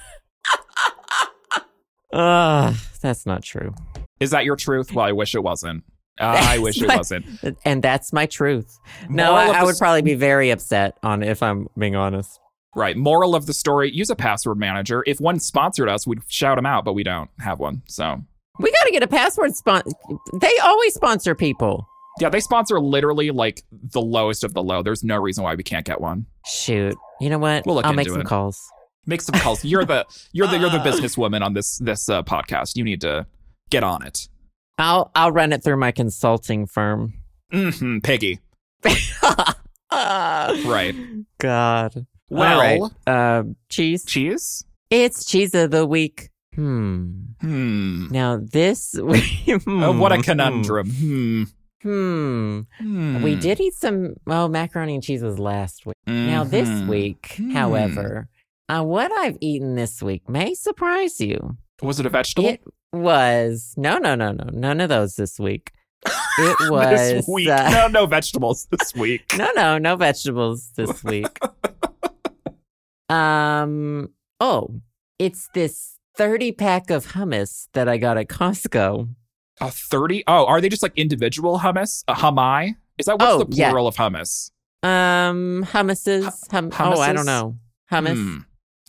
Ugh, that's not true. Is that your truth? Well, I wish it wasn't. Uh, I wish it wasn't. And that's my truth. No, Moral I, of I the would probably be very upset on if I'm being honest. Right. Moral of the story use a password manager. If one sponsored us, we'd shout them out, but we don't have one. So, We got to get a password sponsor. They always sponsor people. yeah, they sponsor literally like the lowest of the low. There's no reason why we can't get one. Shoot. You know what? We'll look I'll make some it. calls. Make some calls. You're the you're the you're the businesswoman on this this uh, podcast. You need to get on it. I'll I'll run it through my consulting firm. hmm Piggy. Right. God. Well, right. Uh, cheese. cheese. It's cheese of the week. Hmm. Hmm. Now this. Uh, what a conundrum. Hmm. Hmm. Hmm. We did eat some. Oh, macaroni and cheese was last week. Now this Mhm. week, Hmm. however, uh, what I've eaten this week may surprise you. was it a vegetable? It was no, no, no, no, none of those this week. It was this week. uh, no, no vegetables this week. no, no, no vegetables this week. um. Oh, it's this thirty pack of hummus that I got at Costco. A thirty? Oh, are they just like individual hummus? A hummi? Is that what's Oh, the yeah. plural of hummus? Um, hummuses. Hum- oh, I don't know. Hummus. Hmm.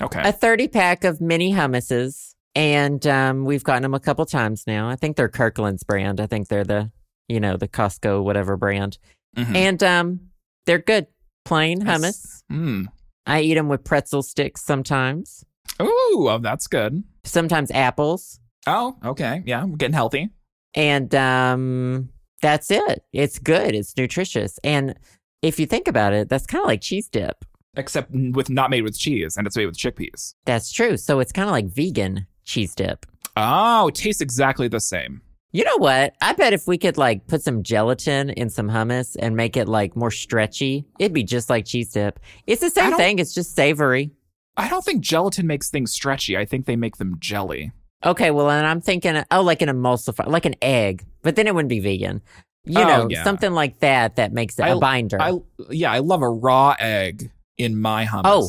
Okay. A thirty pack of mini hummuses, and um, we've gotten them a couple times now. I think they're Kirkland's brand. I think they're the you know the Costco whatever brand, Mhm. and um, they're good. Plain hummus. Hmm. I eat them with pretzel sticks sometimes. Ooh, oh, that's good. Sometimes apples. Oh, okay. Yeah, we're getting healthy. and um that's it it's good it's nutritious and if you think about it that's kind of like cheese dip Except with not made with cheese and it's made with chickpeas. that's true so it's kind of like vegan cheese dip Oh, it tastes exactly the same. you know what i bet if we could like put some gelatin in some hummus and make it like more stretchy it'd be just like cheese dip it's the same thing it's just savory I don't think gelatin makes things stretchy. I think they make them jelly. okay well and i'm thinking oh like an emulsifier like an egg but then it wouldn't be vegan You Oh, know, yeah. something like that that makes it a I- binder. I yeah, I love a raw egg in my hummus. Oh,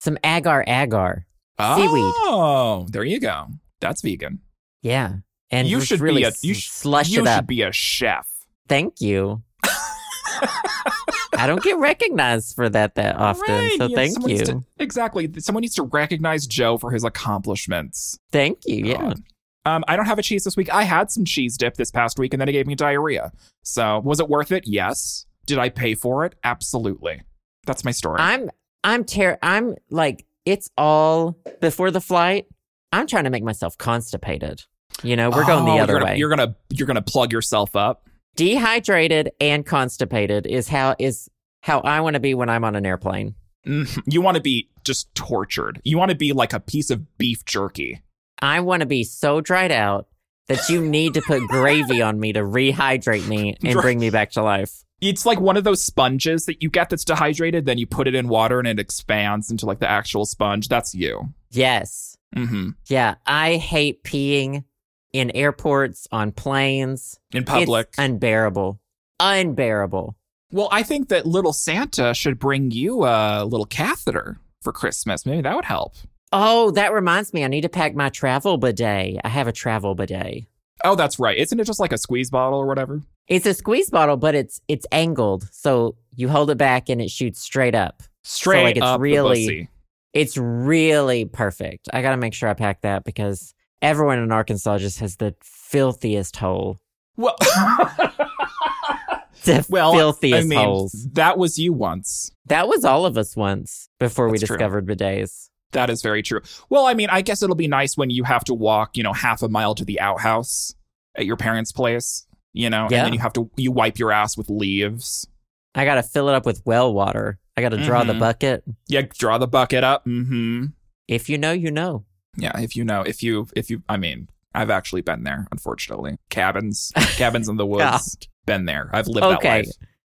some agar agar. Oh, seaweed. Oh, there you go. That's vegan. Yeah. And you should really be a you, sh- slush you it up. You should be a chef. Thank you. I don't get recognized for that that often, Right, so yeah, thank you. to- exactly. Someone needs to recognize Joe for his accomplishments. Thank you. Yeah. God. Um, I don't have a cheese this week. I had some cheese dip this past week, and then it gave me diarrhea. So, was it worth it? Yes. Did I pay for it? Absolutely. That's my story. I'm I'm ter- I'm like it's all before the flight. I'm trying to make myself constipated. You know, we're going Oh, the other you're gonna, way. You're gonna you're gonna plug yourself up. Dehydrated and constipated is how is how I want to be when I'm on an airplane. Mhm. You want to be just tortured. You want to be like a piece of beef jerky. I want to be so dried out that you need to put gravy on me to rehydrate me and bring me back to life. It's like one of those sponges that you get that's dehydrated. Then you put it in water and it expands into like the actual sponge. That's you. Yes. hmm Yeah, I hate peeing in airports, on planes. In public. It's unbearable. Unbearable. well, I think that little Santa should bring you a little catheter for Christmas. Maybe that would help. Oh, that reminds me. I need to pack my travel bidet. I have a travel bidet. Oh, that's right. Isn't it just like a squeeze bottle or whatever? It's a squeeze bottle, but it's it's angled, so you hold it back and it shoots straight up. Straight like, it's up really-. It's really perfect. I got to make sure I pack that because everyone in Arkansas just has the filthiest hole. Well, The well, filthiest I mean, holes. that was you once. That was all of us once before we That's true. discovered bidets. That is very true. Well, I mean, I guess it'll be nice when you have to walk, you know, half a mile to the outhouse at your parents' place, you know, Yeah. and then you have to you wipe your ass with leaves. I got to fill it up with well water. I got to draw the Mhm. bucket. Yeah, draw the bucket up. Mm-hmm. If you know, you know. Yeah, if you know, if you, if you, I mean, I've actually been there. Unfortunately, cabins, cabins in the woods. Been there. I've lived that Okay. life.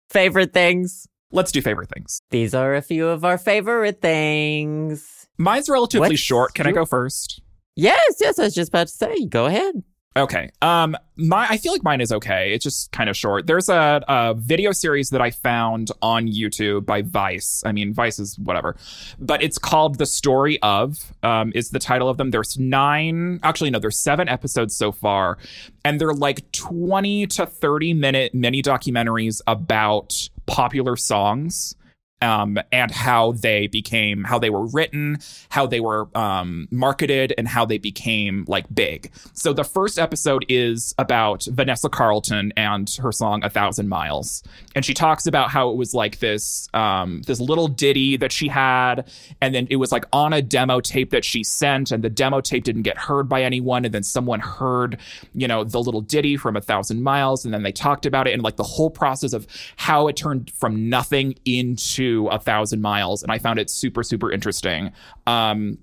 Favorite things? Let's do favorite things. These are a few of our favorite things. Mine's relatively What's short. Can I go first? Yes, yes, I was just about to say. Go ahead. Okay. Um, my I feel like mine is okay. It's just kind of short. There's a, a video series that I found on YouTube by Vice. I mean, Vice is whatever, but it's called "The Story of." Um, is the title of them. There's nine. Actually, no, there's seven episodes so far, and they're like 20 to 30 minute mini documentaries about popular songs um, and how they became, how they were written, how they were um, marketed, and how they became like big. So the first episode is about Vanessa Carlton and her song "A Thousand Miles," and she talks about how it was like this um, this little ditty that she had, and then it was like on a demo tape that she sent, and the demo tape didn't get heard by anyone, and then someone heard, you know, the little ditty from "A Thousand Miles," and then they talked about it, and like the whole process of how it turned from nothing into a thousand miles, and I found it super super interesting. Um,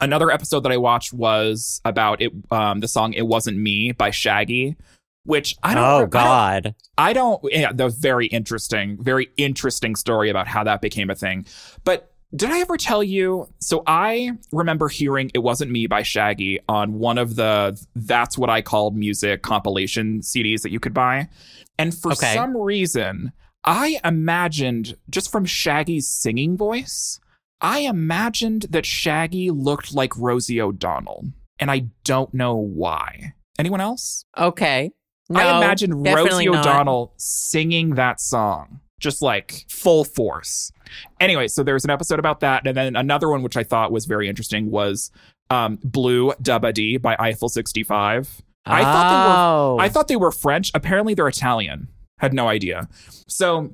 another episode that I watched was about it, um, the song "It Wasn't Me" by Shaggy, which I don't. I Oh don't- God. I don't. Yeah, that was very interesting. Very interesting story about how that became a thing. But did I ever tell you? So I remember hearing "It Wasn't Me" by Shaggy on one of the "That's What I Called Music" compilation CDs that you could buy, and for Okay. some reason, I imagined just from Shaggy's singing voice, I imagined that Shaggy looked like Rosie O'Donnell, and I don't know why. Anyone else? Okay. No, I imagine Rosie not. O'Donnell singing that song, just like full force. Anyway, so there's an episode about that, and then another one which I thought was very interesting was um, "Blue Da Ba Dee" by Eiffel 65. I thought they were Oh. I thought they were French. Apparently, they're Italian. Had no idea. So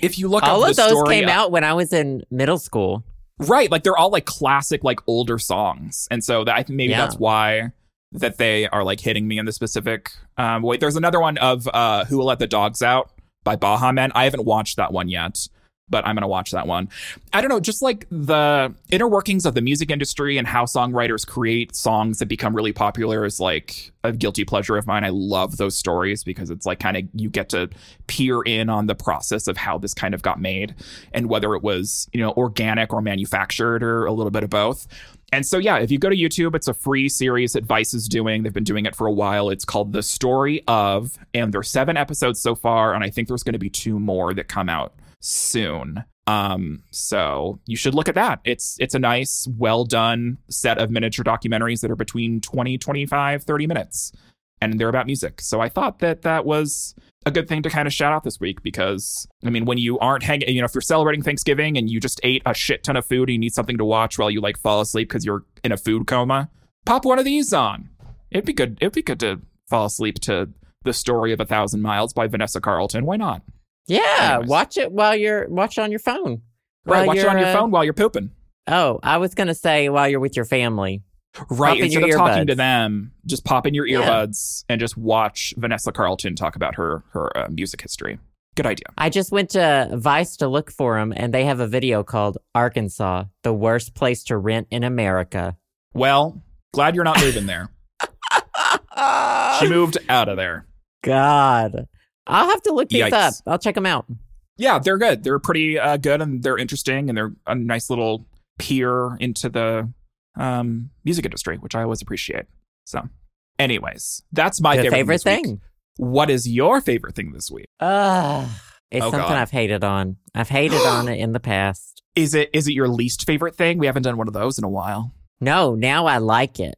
if you look at all of those story, came out when I was in middle school. right? Like they're all like classic, like older songs, and so that I think maybe Yeah. that's why that they are like hitting me in the specific um, way. There's another one of uh, "Who Will Let the Dogs Out" by Baha Men. I haven't watched that one yet, but I'm gonna watch that one. I don't know, just like the inner workings of the music industry and how songwriters create songs that become really popular is like a guilty pleasure of mine. I love those stories because it's like kind of you get to peer in on the process of how this kind of got made and whether it was, you know, organic or manufactured or a little bit of both. And so, yeah, if you go to YouTube, it's a free series that Vice is doing. They've been doing it for a while. It's called The Story of, and there's seven episodes so far. And I think there's going to be two more that come out soon. Um, so you should look at that. It's it's a nice, well done set of miniature documentaries that are between 20, 25, 30 minutes. And they're about music. So I thought that that was a good thing to kind of shout out this week because I mean, when you aren't hanging, you know, if you're celebrating Thanksgiving and you just ate a shit ton of food and you need something to watch while you like fall asleep because you're in a food coma, pop one of these on. It'd be good. It'd be good to fall asleep to the story of a thousand miles by Vanessa Carlton. Why not? Yeah, Anyways. watch it while you're watch it on your phone. Right, watch it on your uh, phone while you're pooping. Oh, I was gonna say while you're with your family. Right, in instead your of talking to them, just pop in your Yeah. earbuds and just watch Vanessa Carlton talk about her her uh, music history. Good idea. I just went to Vice to look for them, and they have a video called "Arkansas: The Worst Place to Rent in America." Well, glad you're not moving there. She moved out of there. God, I'll have to look these Yikes. up. I'll check them out. Yeah, they're good. They're pretty uh, good and they're interesting and they're a nice little peer into the um, music industry, which I always appreciate. So, anyways, that's my favorite, favorite thing thing? What is your favorite thing this week? Ugh. It's Oh, something God. I've hated on. I've hated on it in the past. Is it is it your least favorite thing? We haven't done one of those in a while. No, now I like it.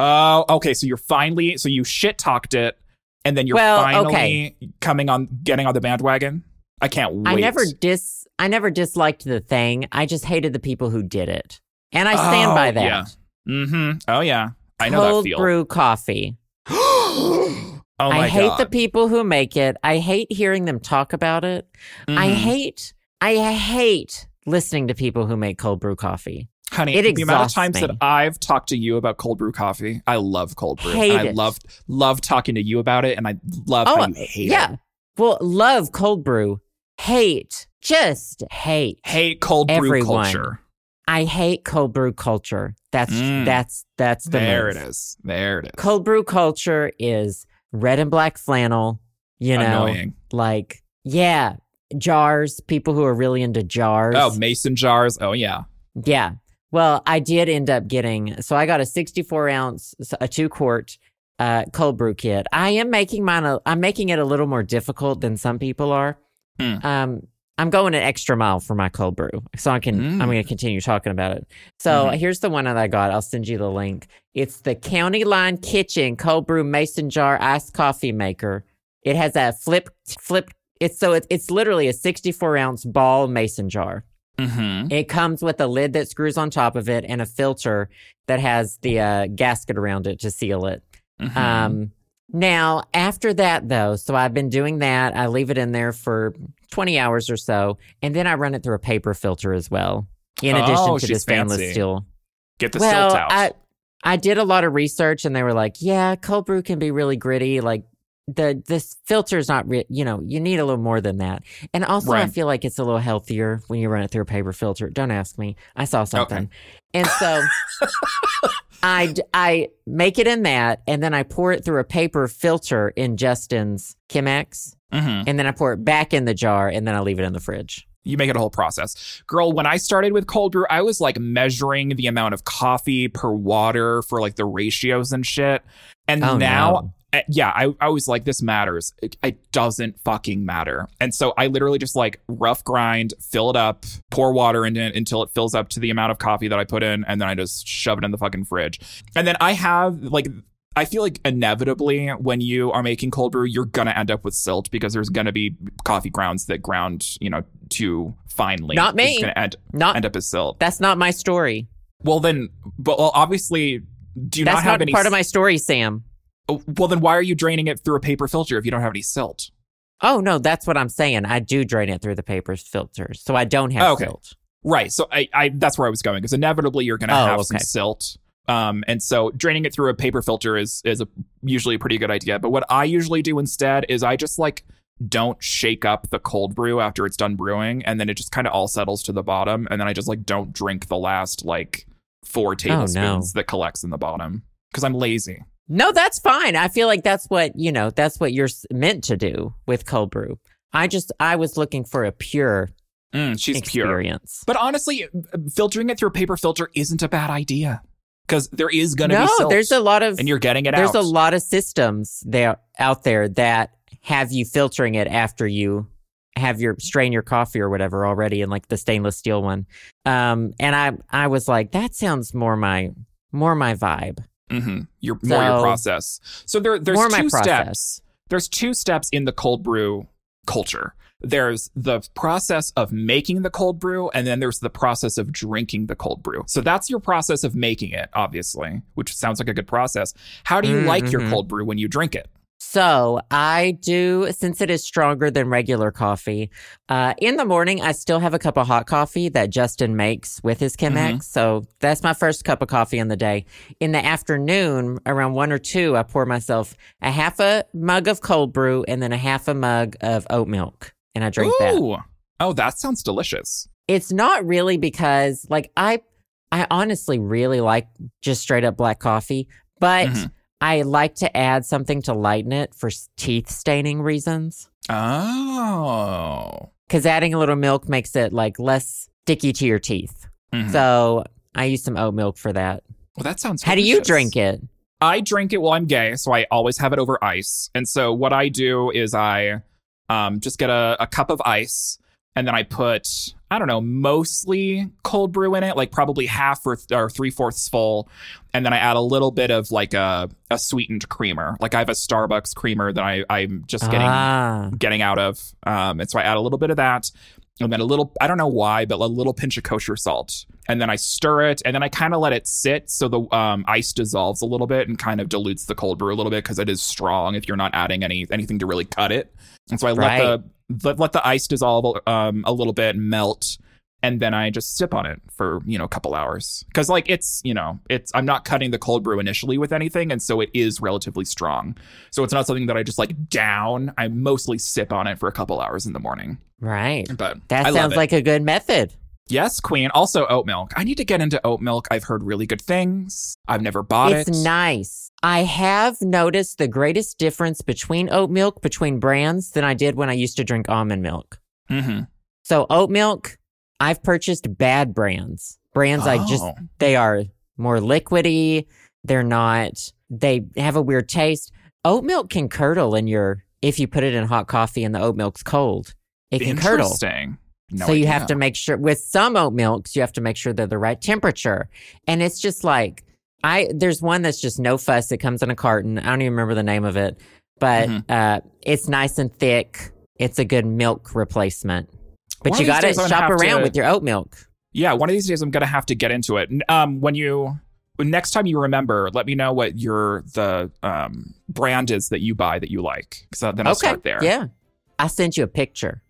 Oh, okay. So you're finally so you shit talked it, and then you're Well, finally okay. coming on, getting on the bandwagon. I can't wait. I never dis I never disliked the thing. I just hated the people who did it. And I stand Oh, by that. yeah. Mm-hmm. Oh yeah, I know Cold that feel. brew coffee. oh my I hate god. the people who make it. I hate hearing them talk about it. I Mhm. hate I hate listening to people who make cold brew coffee. Honey, It the amount of times me. that I've talked to you about cold brew coffee, I love cold brew. Hate I love love talking to you about it, and I love how you hate Oh, yeah. it. Well, love cold brew. Hate. Just hate. Hate cold brew culture. I hate cold brew culture. That's Mm. that's that's the There move. it is. There it is. Cold brew culture is red and black flannel, you know, Annoying. like yeah, jars, people who are really into jars. Oh, mason jars. Oh yeah. Yeah. Well, I did end up getting so I got a 64 ounce, a two quart uh, cold brew kit. I am making mine. A, I'm making it a little more difficult than some people are. Mm. Um, I'm going an extra mile for my cold brew, so I can. Mm. I'm going to continue talking about it. So Mhm. here's the one that I got. I'll send you the link. It's the County Line Kitchen cold brew mason jar iced coffee maker. It has a flip flip. It's so it's it's literally a 64 ounce ball mason jar. Mm-hmm. It comes with a lid that screws on top of it and a filter that has the uh, gasket around it to seal it. Mm-hmm. Um, now, after that, though, so I've been doing that. I leave it in there for 20 hours or so, and then I run it through a paper filter as well, in addition Oh, to the stainless fancy. steel. Get the well, silt out. I, I did a lot of research, and they were like, yeah, cold brew can be really gritty. Like, the this filter is not re- you know you need a little more than that and also i feel like it's a little healthier when you run it through a paper filter don't ask me i saw something and so i i make it in that and then I pour it through a paper filter in Justin's Chemex Mhm. and then I pour it back in the jar and then I leave it in the fridge. You make it a whole process. Girl, when I started with cold brew, I was like measuring the amount of coffee per water for like the ratios and shit. And Oh, now, no. Uh, yeah, I, I was like, this matters. It, it doesn't fucking matter. And so I literally just like rough grind, fill it up, pour water in it until it fills up to the amount of coffee that I put in. And then I just shove it in the fucking fridge. And then I have like, I feel like inevitably when you are making cold brew, you're gonna end up with silt because there's gonna be coffee grounds that ground, you know, too finely. Not me. It's gonna end, Not end up as silt. that's not my story. Well, then, but well, obviously, do you that's not have not any? part of my story, Sam. Oh, well, then why are you draining it through a paper filter if you don't have any silt? Oh no, that's what I'm saying. I do drain it through the paper filter, so I don't have Oh, okay. silt. Right. So I, I that's where I was going because inevitably you're gonna Oh, have some silt. Um, and so draining it through a paper filter is is a, usually a pretty good idea. But what I usually do instead is I just like don't shake up the cold brew after it's done brewing, and then it just kind of all settles to the bottom, and then I just like don't drink the last like four tablespoons that collects in the bottom because I'm lazy. No, that's fine. I feel like that's what you know. That's what you're meant to do with cold brew. I just I was looking for a pure Mm, she's pure. experience. But honestly, filtering it through a paper filter isn't a bad idea. Because there is going to no, be silt, there's a lot of and you're getting it there's out. a lot of systems there out there that have you filtering it after you have your strain your coffee or whatever already in like the stainless steel one. Um, and I I was like, that sounds more my more my vibe. Hmm Your more your process. So there, there's two steps. There's two steps in the cold brew culture. There's the process of making the cold brew, and then there's the process of drinking the cold brew. So that's your process of making it, obviously, which sounds like a good process. How do you like your Mhm. cold brew when you drink it? So I do, since it is stronger than regular coffee. Uh, in the morning, I still have a cup of hot coffee that Justin makes with his Chemex. So that's my first cup of coffee in the day. In the afternoon, around one or two, I pour myself a half a mug of cold brew and then a half a mug of oat milk, and I drink that. Oh, that sounds delicious. It's not really because, like, I, I honestly really like just straight up black coffee, but. Mhm. I like to add something to lighten it for teeth staining reasons. Oh. because adding a little milk makes it like less sticky to your teeth. Mhm. So I use some oat milk for that. well, that sounds good. How do you drink it? I drink it while I'm gay, so I always have it over ice. And so what I do is I um, just get a, a cup of ice, and then I put I don't know, mostly cold brew in it, like probably half or, or three fourths full, and then I add a little bit of like a, a sweetened creamer. Like I have a Starbucks creamer that I I'm just getting ah, getting out of, um, and so I add a little bit of that. And then a little, I don't know why, but a little pinch of kosher salt. And then I stir it and then I kind of let it sit so the um, ice dissolves a little bit and kind of dilutes the cold brew a little bit because it is strong if you're not adding any anything to really cut it. And so I Right. let the let, let the ice dissolve um, a little bit and melt. And then I just sip on it for, you know, a couple hours. Cause like it's, you know, it's, I'm not cutting the cold brew initially with anything. And so it is relatively strong. So it's not something that I just like down. I mostly sip on it for a couple hours in the morning. right. But That I sounds like a good method. yes, Queen. Also oat milk. I need to get into oat milk. I've heard really good things. I've never bought it's it. It's nice. I have noticed the greatest difference between oat milk between brands than I did when I used to drink almond milk. hmm So oat milk, I've purchased bad brands. Brands I just Oh. they are more liquidy. They're not. They have a weird taste. Oat milk can curdle in your if you put it in hot coffee and the oat milk's cold. It can curdle. Interesting. No so you have to make sure with some oat milks, you have to make sure they're the right temperature. And it's just like I there's one that's just no fuss. It comes in a carton. I don't even remember the name of it, but Mhm. uh, it's nice and thick. It's a good milk replacement. But One you got to days I'm gonna shop around to- with your oat milk. Yeah, one of these days I'm gonna have to get into it. Um, when you next time you remember, let me know what your the um brand is that you buy that you like. Because then I'll okay. start there. Yeah. I sent you a picture.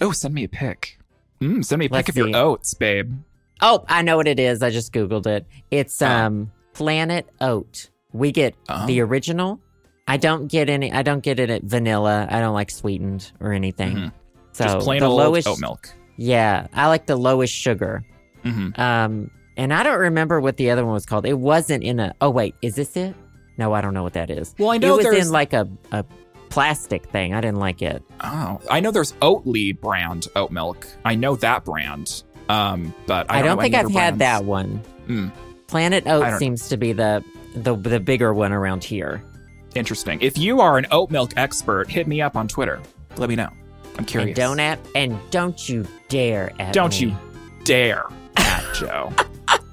Oh, send me a pic. Mm, send me a Let's pic of your oats, babe. Oh, I know what it is. I just Googled it. It's Oh. um Planet Oat. We get Oh. the original. I don't get any I don't get it at vanilla. I don't like sweetened or anything. Mhm. So Just plain the old lowest oat milk. Yeah, I like the lowest sugar. hmm Um and I don't remember what the other one was called. It wasn't in a Oh wait, is this it? No, I don't know what that is. Well, I know It was there's in like a a plastic thing. I didn't like it. oh, I know there's Oatly brand oat milk. I know that brand. Um, but I I don't, don't, think I've other had brands. that one. Mm. Planet Oat seems to be the the the bigger one around here. Interesting. If you are an oat milk expert, hit me up on Twitter. Let me know. I'm curious. And don't at and don't you dare at Don't me. you dare at Joe.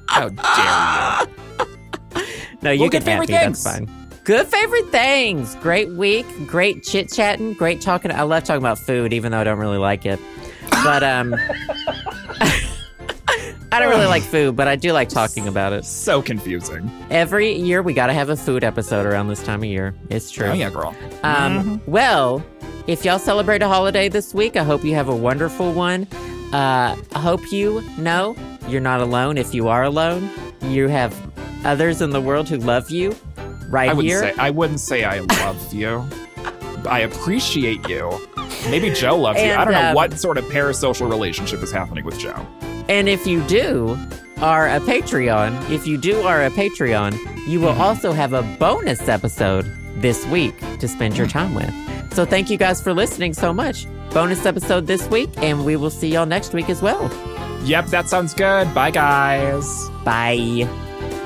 How dare you? No, you Well, can good favorite at me. things. That's fine. Good favorite things. Great week. Great chit chatting. Great talking. I love talking about food, even though I don't really like it. But um, I don't really like food, but I do like talking about it. So confusing. Every year we got to have a food episode around this time of year. It's true. Oh yeah, girl. Um, Well, if y'all celebrate a holiday this week, I hope you have a wonderful one. Uh, I hope you know you're not alone. If you are alone, you have others in the world who love you right I here. say I wouldn't say I love you. I appreciate you. Maybe Joe loves you. I don't know um, what sort of parasocial relationship is happening with Joe. And if you do are a Patreon, if you do are a Patreon, you will also have a bonus episode this week to spend your time with. So thank you guys for listening so much. Bonus episode this week, and we will see y'all next week as well. Yep, that sounds good. Bye guys. Bye.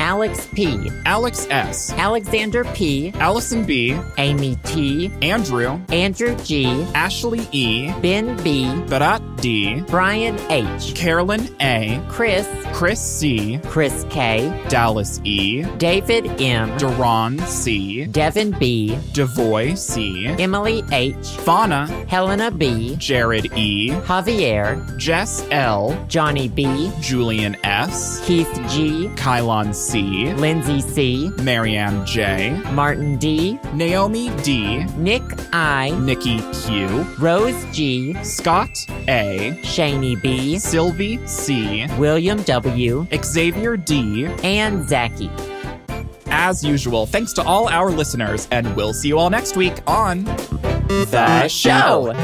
Alex P., Alex S., Alexander P., Allison B., Amy T., Andrew, Andrew G., Ashley E., Ben B., Barat D., Brian H., Carolyn A., Chris, Chris C., Chris K., Dallas E., David M., Duran C., Devin B., Devoy C., Emily H., Fauna, Helena B., Jared E., Javier, Jess L., Johnny B., Julian S., Keith G., Kylon C., Lindsay C., Marianne J., Martin D., Naomi D., Nick I., Nikki Q., Rose G., Scott A., Shaney B., Sylvie C., William W., Xavier D. and Zachy. As usual, thanks to all our listeners, and we'll see you all next week on The Show.